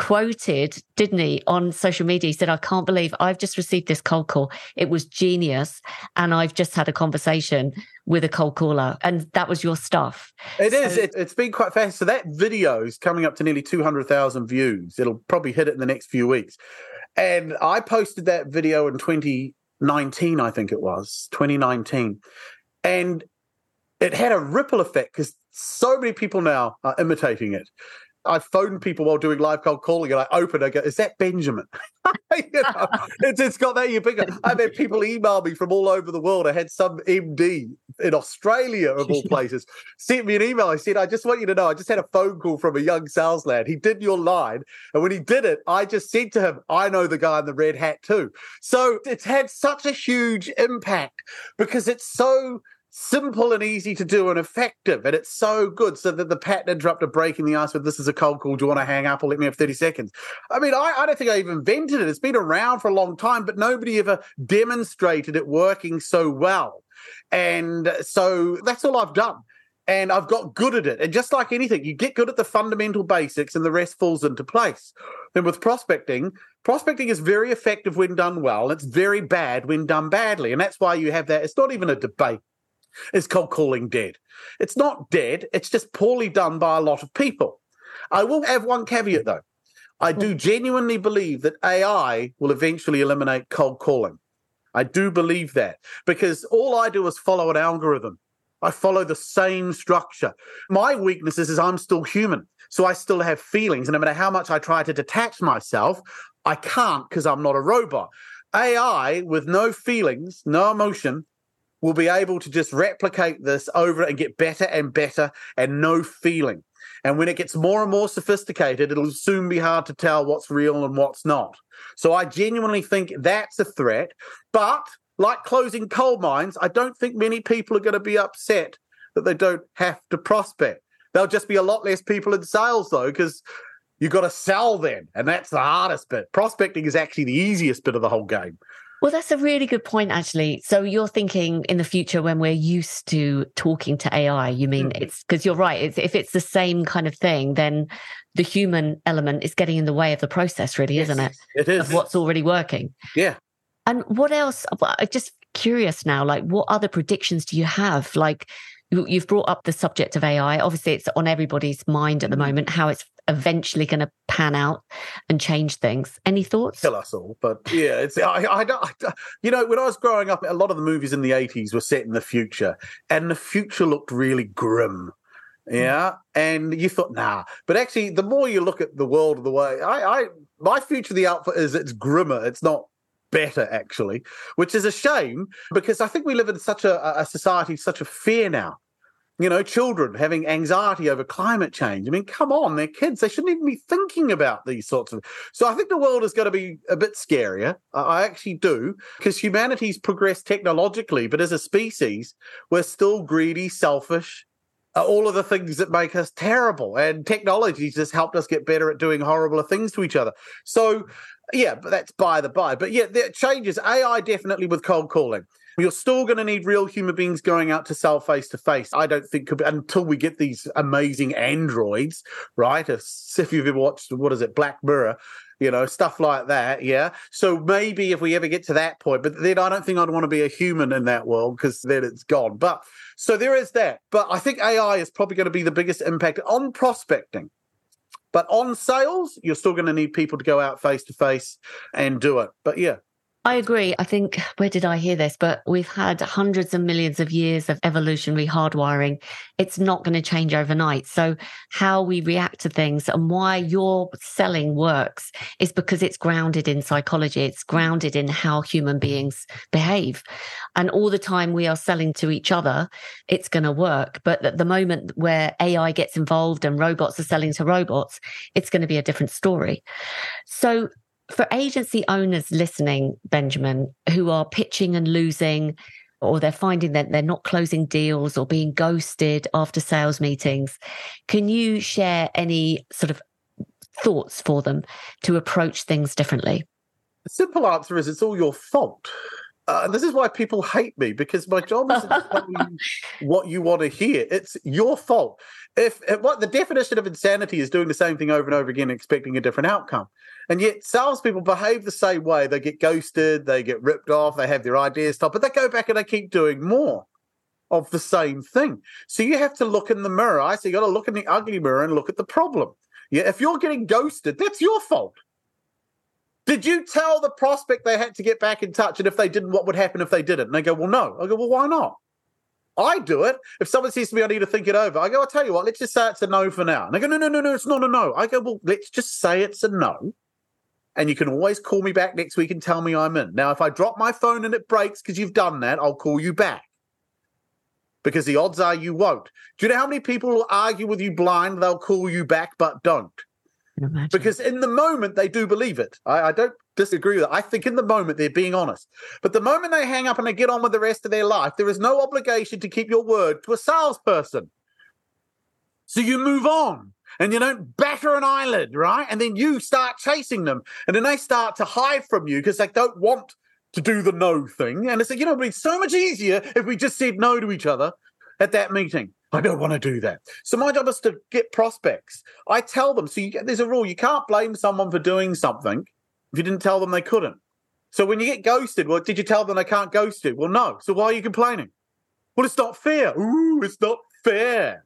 quoted, didn't he, on social media? He said, I can't believe I've just received this cold call. It was genius. And I've just had a conversation with a cold caller. And that was your stuff. It so- is. It, has been quite fast. So that video is coming up to nearly 200,000 views. It'll probably hit it in the next few weeks. And I posted that video in 2019, I think it was 2019. And it had a ripple effect because so many people now are imitating it. I phone people while doing live cold calling and I open, I go, is that Benjamin? you know, it's, it's got that ubiquitous. I've had people email me from all over the world. I had some MD in Australia, of all places, sent me an email. I said, I just want you to know, I just had a phone call from a young sales lad. He did your line. And when he did it, I just said to him, I know the guy in the red hat too. So it's had such a huge impact because it's so simple and easy to do and effective. And it's so good. So that the pattern interrupter breaking the ice with this is a cold call. Do you want to hang up or let me have 30 seconds? I mean, I, I don't think I even invented it. It's been around for a long time, but nobody ever demonstrated it working so well. And so that's all I've done. And I've got good at it. And just like anything, you get good at the fundamental basics and the rest falls into place. Then with prospecting, prospecting is very effective when done well. It's very bad when done badly. And that's why you have that. It's not even a debate is cold calling dead? It's not dead, it's just poorly done by a lot of people. I will have one caveat though. I do mm. genuinely believe that AI will eventually eliminate cold calling. I do believe that because all I do is follow an algorithm. I follow the same structure. My weakness is, is I'm still human. So I still have feelings. And no matter how much I try to detach myself, I can't because I'm not a robot. AI with no feelings, no emotion, will be able to just replicate this over and get better and better and no feeling. And when it gets more and more sophisticated, it'll soon be hard to tell what's real and what's not. So I genuinely think that's a threat. But like closing coal mines, I don't think many people are going to be upset that they don't have to prospect. There'll just be a lot less people in sales, though, because you've got to sell them. And that's the hardest bit. Prospecting is actually the easiest bit of the whole game. Well, that's a really good point, actually. So you're thinking in the future when we're used to talking to AI, you mean mm-hmm. it's because you're right. It's, if it's the same kind of thing, then the human element is getting in the way of the process, really, yes, isn't it? It is. Of what's already working. Yeah. And what else? I'm just curious now, like what other predictions do you have? Like, You've brought up the subject of AI. Obviously, it's on everybody's mind at the mm-hmm. moment, how it's eventually going to pan out and change things. Any thoughts? Kill us all. But yeah, it's, I, I, I, you know, when I was growing up, a lot of the movies in the 80s were set in the future, and the future looked really grim. Yeah. And you thought, nah. But actually, the more you look at the world of the way, I, I my future the outfit is it's grimmer. It's not better actually, which is a shame because I think we live in such a, a society, such a fear now. You know, children having anxiety over climate change. I mean, come on, they're kids. They shouldn't even be thinking about these sorts of. So I think the world is going to be a bit scarier. I actually do, because humanity's progressed technologically, but as a species, we're still greedy, selfish, uh, all of the things that make us terrible. And technology just helped us get better at doing horrible things to each other. So yeah, but that's by the by. But yeah, there changes. AI definitely with cold calling. You're still going to need real human beings going out to sell face to face. I don't think until we get these amazing androids, right? If, if you've ever watched what is it, Black Mirror, you know, stuff like that. Yeah. So maybe if we ever get to that point, but then I don't think I'd want to be a human in that world because then it's gone. But so there is that. But I think AI is probably going to be the biggest impact on prospecting. But on sales, you're still going to need people to go out face to face and do it. But yeah, I agree. I think, where did I hear this? But we've had hundreds of millions of years of evolutionary hardwiring. It's not going to change overnight. So, how we react to things and why your selling works is because it's grounded in psychology, it's grounded in how human beings behave. And all the time we are selling to each other, it's going to work. But at the moment where AI gets involved and robots are selling to robots, it's going to be a different story. So, for agency owners listening, Benjamin, who are pitching and losing, or they're finding that they're not closing deals or being ghosted after sales meetings, can you share any sort of thoughts for them to approach things differently? The simple answer is it's all your fault. Uh, this is why people hate me because my job is to tell you what you want to hear. It's your fault. If, if, what the definition of insanity is doing the same thing over and over again, expecting a different outcome, and yet salespeople behave the same way. They get ghosted, they get ripped off, they have their ideas stopped, but they go back and they keep doing more of the same thing. So you have to look in the mirror. I say you got to look in the ugly mirror and look at the problem. Yeah, if you're getting ghosted, that's your fault. Did you tell the prospect they had to get back in touch? And if they didn't, what would happen if they didn't? And they go, well, no. I go, well, why not? I do it. If someone says to me, I need to think it over, I go, I'll tell you what, let's just say it's a no for now. And they go, no, no, no, no, it's not a no. I go, well, let's just say it's a no. And you can always call me back next week and tell me I'm in. Now, if I drop my phone and it breaks because you've done that, I'll call you back. Because the odds are you won't. Do you know how many people will argue with you blind? They'll call you back, but don't. Because in the moment, they do believe it. I, I don't disagree with it. I think in the moment they're being honest. But the moment they hang up and they get on with the rest of their life, there is no obligation to keep your word to a salesperson. So you move on and you don't batter an eyelid, right? And then you start chasing them. And then they start to hide from you because they don't want to do the no thing. And it's like, you know, it'd be so much easier if we just said no to each other at that meeting. I don't want to do that. So my job is to get prospects. I tell them. So you there's a rule: you can't blame someone for doing something if you didn't tell them they couldn't. So when you get ghosted, well, did you tell them they can't ghost you? Well, no. So why are you complaining? Well, it's not fair. Ooh, it's not fair.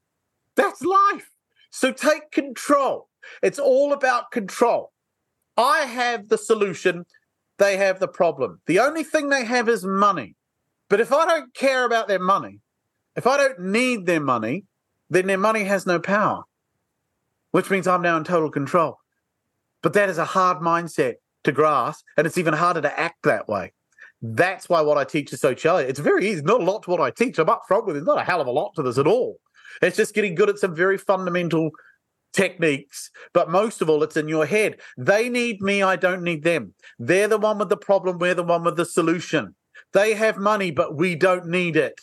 That's life. So take control. It's all about control. I have the solution. They have the problem. The only thing they have is money. But if I don't care about their money, if I don't need their money, then their money has no power, which means I'm now in total control. But that is a hard mindset to grasp, and it's even harder to act that way. That's why what I teach is so challenging. It's very easy, not a lot to what I teach. I'm upfront with it. There's not a hell of a lot to this at all. It's just getting good at some very fundamental techniques, but most of all, it's in your head. They need me, I don't need them. They're the one with the problem, we're the one with the solution. They have money, but we don't need it.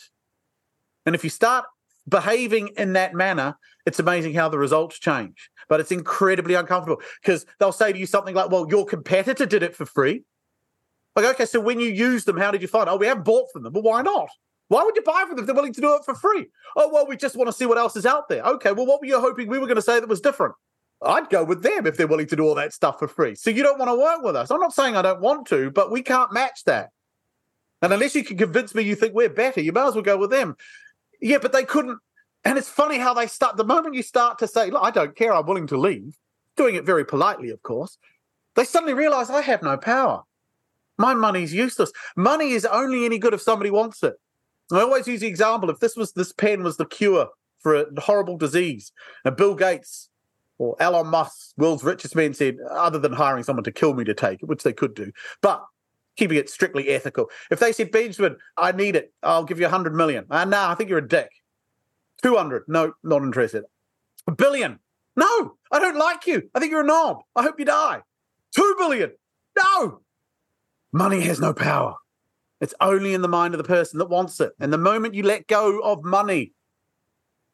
And if you start behaving in that manner, it's amazing how the results change. But it's incredibly uncomfortable because they'll say to you something like, well, your competitor did it for free. Like, okay, so when you use them, how did you find? Oh, we haven't bought from them. Well, why not? Why would you buy from them if they're willing to do it for free? Oh, well, we just want to see what else is out there. Okay, well, what were you hoping we were going to say that was different? I'd go with them if they're willing to do all that stuff for free. So you don't want to work with us. I'm not saying I don't want to, but we can't match that. And unless you can convince me you think we're better, you might as well go with them. Yeah, but they couldn't. And it's funny how they start. The moment you start to say, "Look, I don't care. I'm willing to leave," doing it very politely, of course, they suddenly realize I have no power. My money's useless. Money is only any good if somebody wants it. I always use the example: if this was this pen was the cure for a horrible disease, and Bill Gates or Elon Musk, world's richest man, said, other than hiring someone to kill me to take it, which they could do, but keeping it strictly ethical. If they said, Benjamin, I need it, I'll give you a hundred million. Uh, no, I think you're a dick. 200, no, not interested. A billion, no, I don't like you. I think you're a knob. I hope you die. Two billion, no. Money has no power. It's only in the mind of the person that wants it. And the moment you let go of money,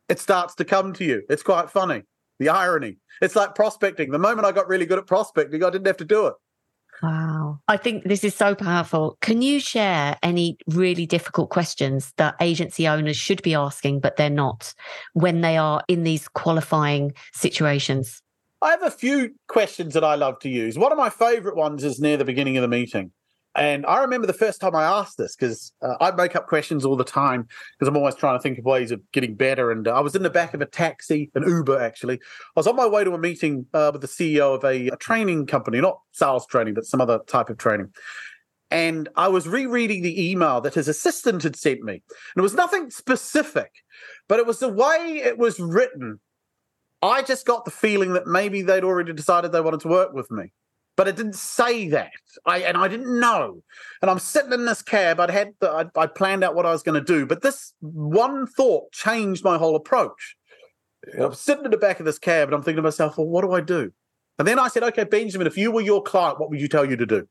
it starts to come to you. It's quite funny. The irony. It's like prospecting. The moment I got really good at prospecting, I didn't have to do it. Wow. I think this is so powerful. Can you share any really difficult questions that agency owners should be asking, but they're not when they are in these qualifying situations? I have a few questions that I love to use. One of my favorite ones is near the beginning of the meeting. And I remember the first time I asked this because uh, I make up questions all the time because I'm always trying to think of ways of getting better. And uh, I was in the back of a taxi, an Uber actually. I was on my way to a meeting uh, with the CEO of a, a training company, not sales training, but some other type of training. And I was rereading the email that his assistant had sent me. And it was nothing specific, but it was the way it was written. I just got the feeling that maybe they'd already decided they wanted to work with me but it didn't say that. I and I didn't know. And I'm sitting in this cab. I'd had the, I, I planned out what I was going to do, but this one thought changed my whole approach. I'm sitting in the back of this cab, and I'm thinking to myself, "Well, what do I do?" And then I said, "Okay, Benjamin, if you were your client, what would you tell you to do?"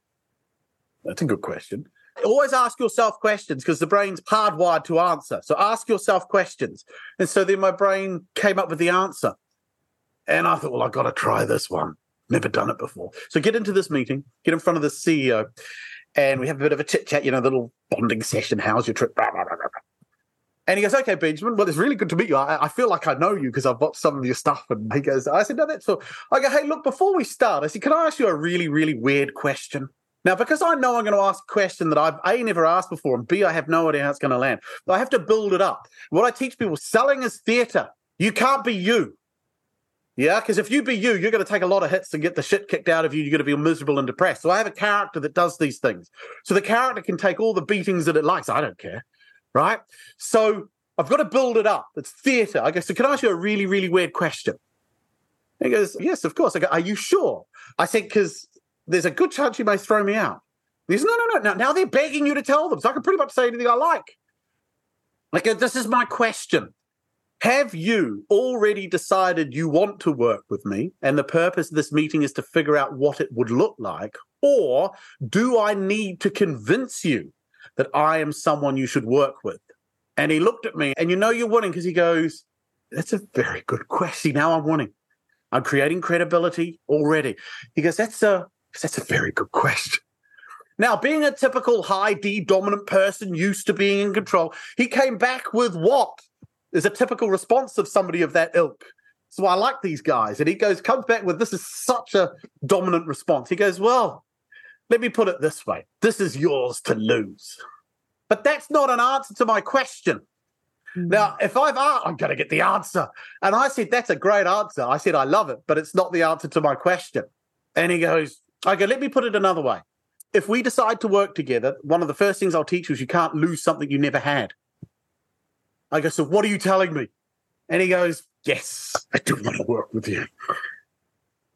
That's a good question. Always ask yourself questions because the brain's hardwired to answer. So ask yourself questions. And so then my brain came up with the answer. And I thought, well, I've got to try this one. Never done it before. So get into this meeting, get in front of the CEO, and we have a bit of a chit chat, you know, the little bonding session. How's your trip? Blah, blah, blah, and he goes, okay, Benjamin, well, it's really good to meet you. I, I feel like I know you because I've watched some of your stuff. And he goes, I said, no, that's all. I go, hey, look, before we start, I said, can I ask you a really, really weird question? Now, because I know I'm going to ask a question that I've A, never asked before, and B, I have no idea how it's going to land, I have to build it up. What I teach people, selling is theater. You can't be you. Yeah, because if you be you, you're going to take a lot of hits and get the shit kicked out of you. You're going to be miserable and depressed. So I have a character that does these things. So the character can take all the beatings that it likes. I don't care. Right. So I've got to build it up. It's theatre. I go, so can I ask you a really, really weird question? He goes, yes, of course. I go, are you sure? I said, because there's a good chance you may throw me out. He goes, no, no, no. Now, now they're begging you to tell them. So I can pretty much say anything I like. Like, this is my question. Have you already decided you want to work with me and the purpose of this meeting is to figure out what it would look like? Or do I need to convince you that I am someone you should work with? And he looked at me, and you know you're winning because he goes, That's a very good question. Now I'm winning. I'm creating credibility already. He goes, That's a that's a very good question. Now, being a typical high D dominant person used to being in control, he came back with what is a typical response of somebody of that ilk. So I like these guys. And he goes, comes back with this is such a dominant response. He goes, Well, let me put it this way this is yours to lose. But that's not an answer to my question. Mm. Now, if I've asked, I'm going to get the answer. And I said, That's a great answer. I said, I love it, but it's not the answer to my question. And he goes, I go, let me put it another way. If we decide to work together, one of the first things I'll teach you is you can't lose something you never had. I go, so what are you telling me? And he goes, yes, I do want to work with you.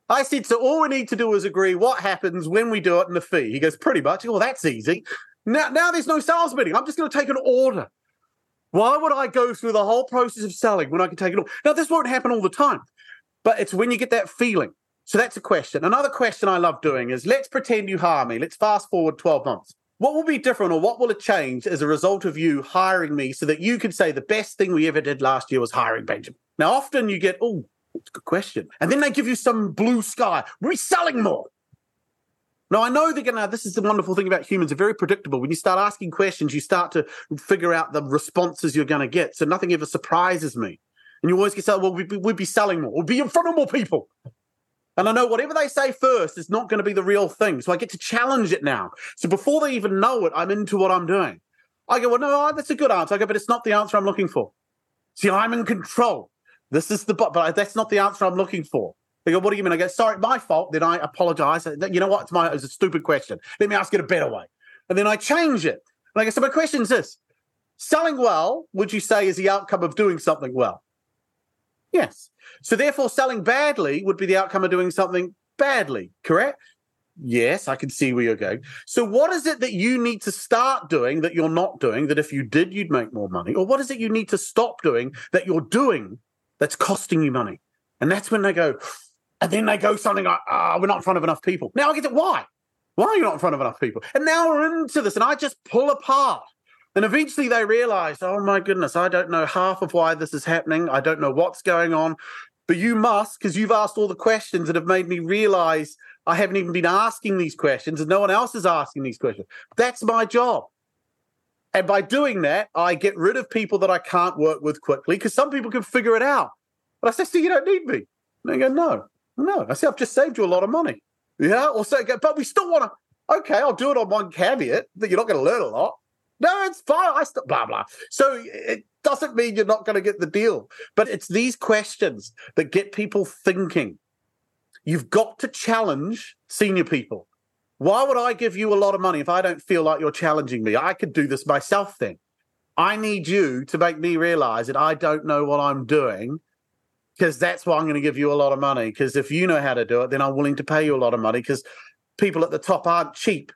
I said, so all we need to do is agree what happens when we do it and the fee. He goes, pretty much. Well, that's easy. Now, now there's no sales meeting. I'm just going to take an order. Why would I go through the whole process of selling when I can take it all? Now, this won't happen all the time, but it's when you get that feeling. So that's a question. Another question I love doing is let's pretend you hire me. Let's fast forward 12 months. What will be different or what will it change as a result of you hiring me so that you can say the best thing we ever did last year was hiring Benjamin? Now, often you get, oh, a good question. And then they give you some blue sky. We're selling more. Now, I know they're going to, this is the wonderful thing about humans, they're very predictable. When you start asking questions, you start to figure out the responses you're going to get. So nothing ever surprises me. And you always get, well, we'd be, we'd be selling more, we'd be in front of more people. And I know whatever they say first is not going to be the real thing. So I get to challenge it now. So before they even know it, I'm into what I'm doing. I go, well, no, that's a good answer. I go, but it's not the answer I'm looking for. See, I'm in control. This is the, but that's not the answer I'm looking for. They go, what do you mean? I go, sorry, my fault. Then I apologize. You know what? It's my it's a stupid question. Let me ask it a better way. And then I change it. And I go, so my question is this. Selling well, would you say, is the outcome of doing something well? Yes. So therefore, selling badly would be the outcome of doing something badly, correct? Yes, I can see where you're going. So, what is it that you need to start doing that you're not doing that if you did, you'd make more money? Or what is it you need to stop doing that you're doing that's costing you money? And that's when they go, and then they go something like, ah, oh, we're not in front of enough people. Now I get it. Why? Why are you not in front of enough people? And now we're into this, and I just pull apart. And eventually they realize, oh my goodness, I don't know half of why this is happening. I don't know what's going on. But you must, because you've asked all the questions that have made me realize I haven't even been asking these questions and no one else is asking these questions. That's my job. And by doing that, I get rid of people that I can't work with quickly because some people can figure it out. But I say, so you don't need me. And they go, no. No, I say I've just saved you a lot of money. Yeah, or so, but we still want to. Okay, I'll do it on one caveat that you're not going to learn a lot. No, it's fine. I still blah blah. So it doesn't mean you're not going to get the deal, but it's these questions that get people thinking. You've got to challenge senior people. Why would I give you a lot of money if I don't feel like you're challenging me? I could do this myself then. I need you to make me realize that I don't know what I'm doing because that's why I'm going to give you a lot of money. Because if you know how to do it, then I'm willing to pay you a lot of money because people at the top aren't cheap.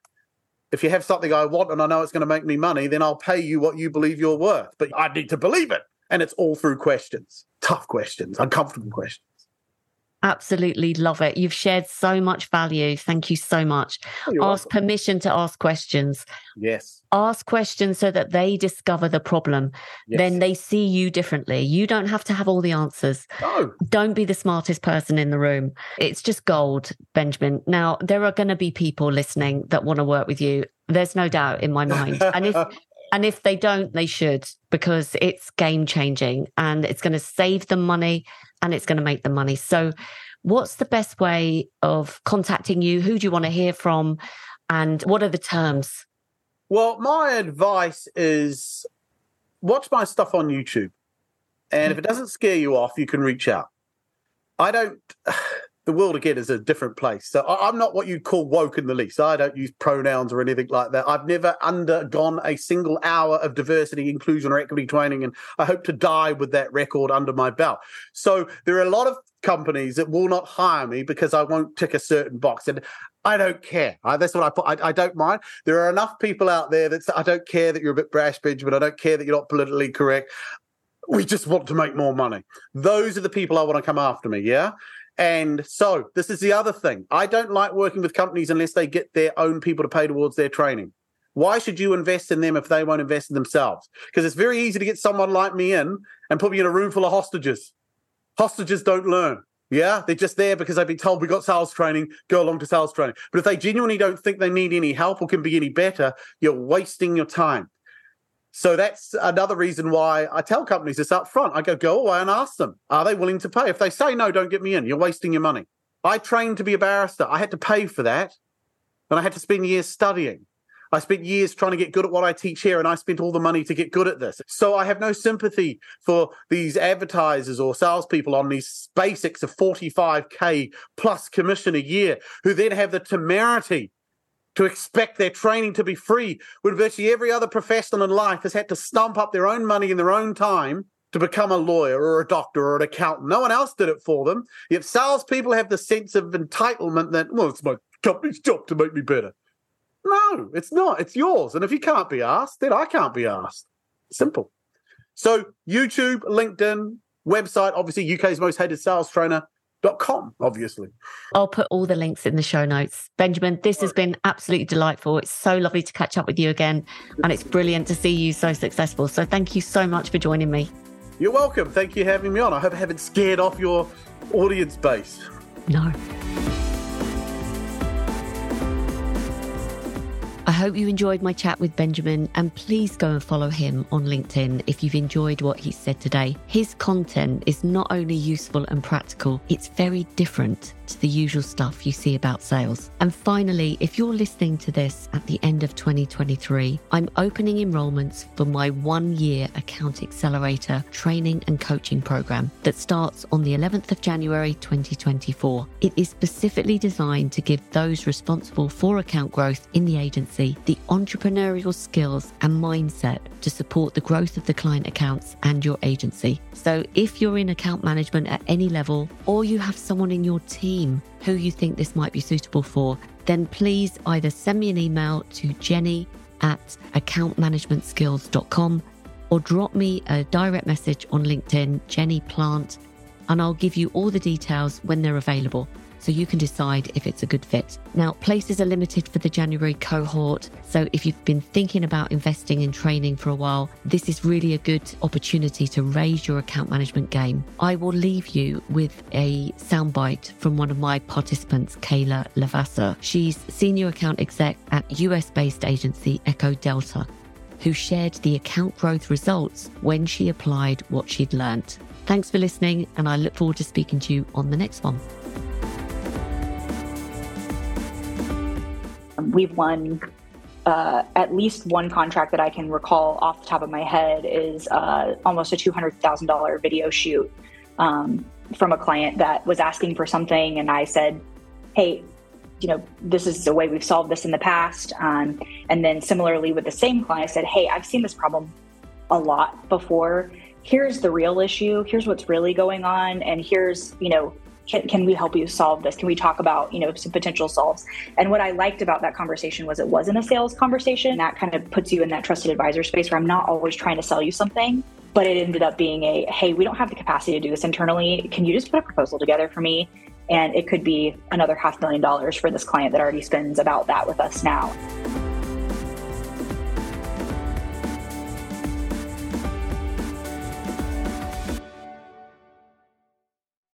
If you have something I want and I know it's going to make me money, then I'll pay you what you believe you're worth. But I need to believe it. And it's all through questions, tough questions, uncomfortable questions. Absolutely love it. You've shared so much value. Thank you so much. Oh, ask welcome. permission to ask questions. Yes. Ask questions so that they discover the problem. Yes. Then they see you differently. You don't have to have all the answers. No. Don't be the smartest person in the room. It's just gold, Benjamin. Now, there are going to be people listening that want to work with you. There's no doubt in my mind. And if and if they don't, they should because it's game changing and it's going to save them money and it's going to make them money. So, what's the best way of contacting you? Who do you want to hear from? And what are the terms? Well, my advice is watch my stuff on YouTube. And if it doesn't scare you off, you can reach out. I don't, the world again is a different place. So I, am not what you'd call woke in the least. I don't use pronouns or anything like that. I've never undergone a single hour of diversity, inclusion, or equity training, and I hope to die with that record under my belt. So there are a lot of companies that will not hire me because I won't tick a certain box. And I don't care. I, that's what I put. I, I, don't mind. There are enough people out there that I don't care that you're a bit brash, Benjamin. I don't care that you're not politically correct. We just want to make more money. Those are the people I want to come after me. Yeah. And so this is the other thing. I don't like working with companies unless they get their own people to pay towards their training. Why should you invest in them if they won't invest in themselves? Because it's very easy to get someone like me in and put me in a room full of hostages. Hostages don't learn. Yeah, they're just there because they've been told we got sales training, go along to sales training. But if they genuinely don't think they need any help or can be any better, you're wasting your time. So that's another reason why I tell companies this up front. I go, go away and ask them, are they willing to pay? If they say no, don't get me in. You're wasting your money. I trained to be a barrister. I had to pay for that. And I had to spend years studying. I spent years trying to get good at what I teach here, and I spent all the money to get good at this. So I have no sympathy for these advertisers or salespeople on these basics of 45K plus commission a year who then have the temerity to expect their training to be free when virtually every other professional in life has had to stump up their own money in their own time to become a lawyer or a doctor or an accountant. No one else did it for them. Yet salespeople have the sense of entitlement that, well, it's my company's job to make me better. No, it's not. It's yours. And if you can't be asked, then I can't be asked. Simple. So YouTube, LinkedIn, website, obviously UK's most hated sales trainer, com, obviously. I'll put all the links in the show notes. Benjamin, this has been absolutely delightful. It's so lovely to catch up with you again. And it's brilliant to see you so successful. So thank you so much for joining me. You're welcome. Thank you for having me on. I hope I haven't scared off your audience base. No. I hope you enjoyed my chat with Benjamin and please go and follow him on LinkedIn if you've enjoyed what he said today. His content is not only useful and practical, it's very different to the usual stuff you see about sales. And finally, if you're listening to this at the end of 2023, I'm opening enrollments for my one year Account Accelerator training and coaching program that starts on the 11th of January 2024. It is specifically designed to give those responsible for account growth in the agency the entrepreneurial skills and mindset to support the growth of the client accounts and your agency. So if you're in account management at any level or you have someone in your team team who you think this might be suitable for, then please either send me an email to jenny at accountmanagementskills.com or drop me a direct message on LinkedIn, Jenny Plant, and I'll give you all the details when they're available so you can decide if it's a good fit. Now, places are limited for the January cohort, so if you've been thinking about investing in training for a while, this is really a good opportunity to raise your account management game. I will leave you with a soundbite from one of my participants, Kayla Lavassa. She's senior account exec at US based agency Echo Delta who shared the account growth results when she applied what she'd learnt. Thanks for listening, and I look forward to speaking to you on the next one. We've won uh, at least one contract that I can recall off the top of my head is uh, almost a $200,000 video shoot um, from a client that was asking for something. And I said, hey, you know, this is the way we've solved this in the past. Um, and then similarly with the same client, I said, hey, I've seen this problem a lot before. Here's the real issue. Here's what's really going on. And here's, you know, can, can we help you solve this? Can we talk about, you know, some potential solves? And what I liked about that conversation was it wasn't a sales conversation. That kind of puts you in that trusted advisor space where I'm not always trying to sell you something, but it ended up being a, hey, we don't have the capacity to do this internally. Can you just put a proposal together for me? And it could be another half million dollars for this client that already spends about that with us now.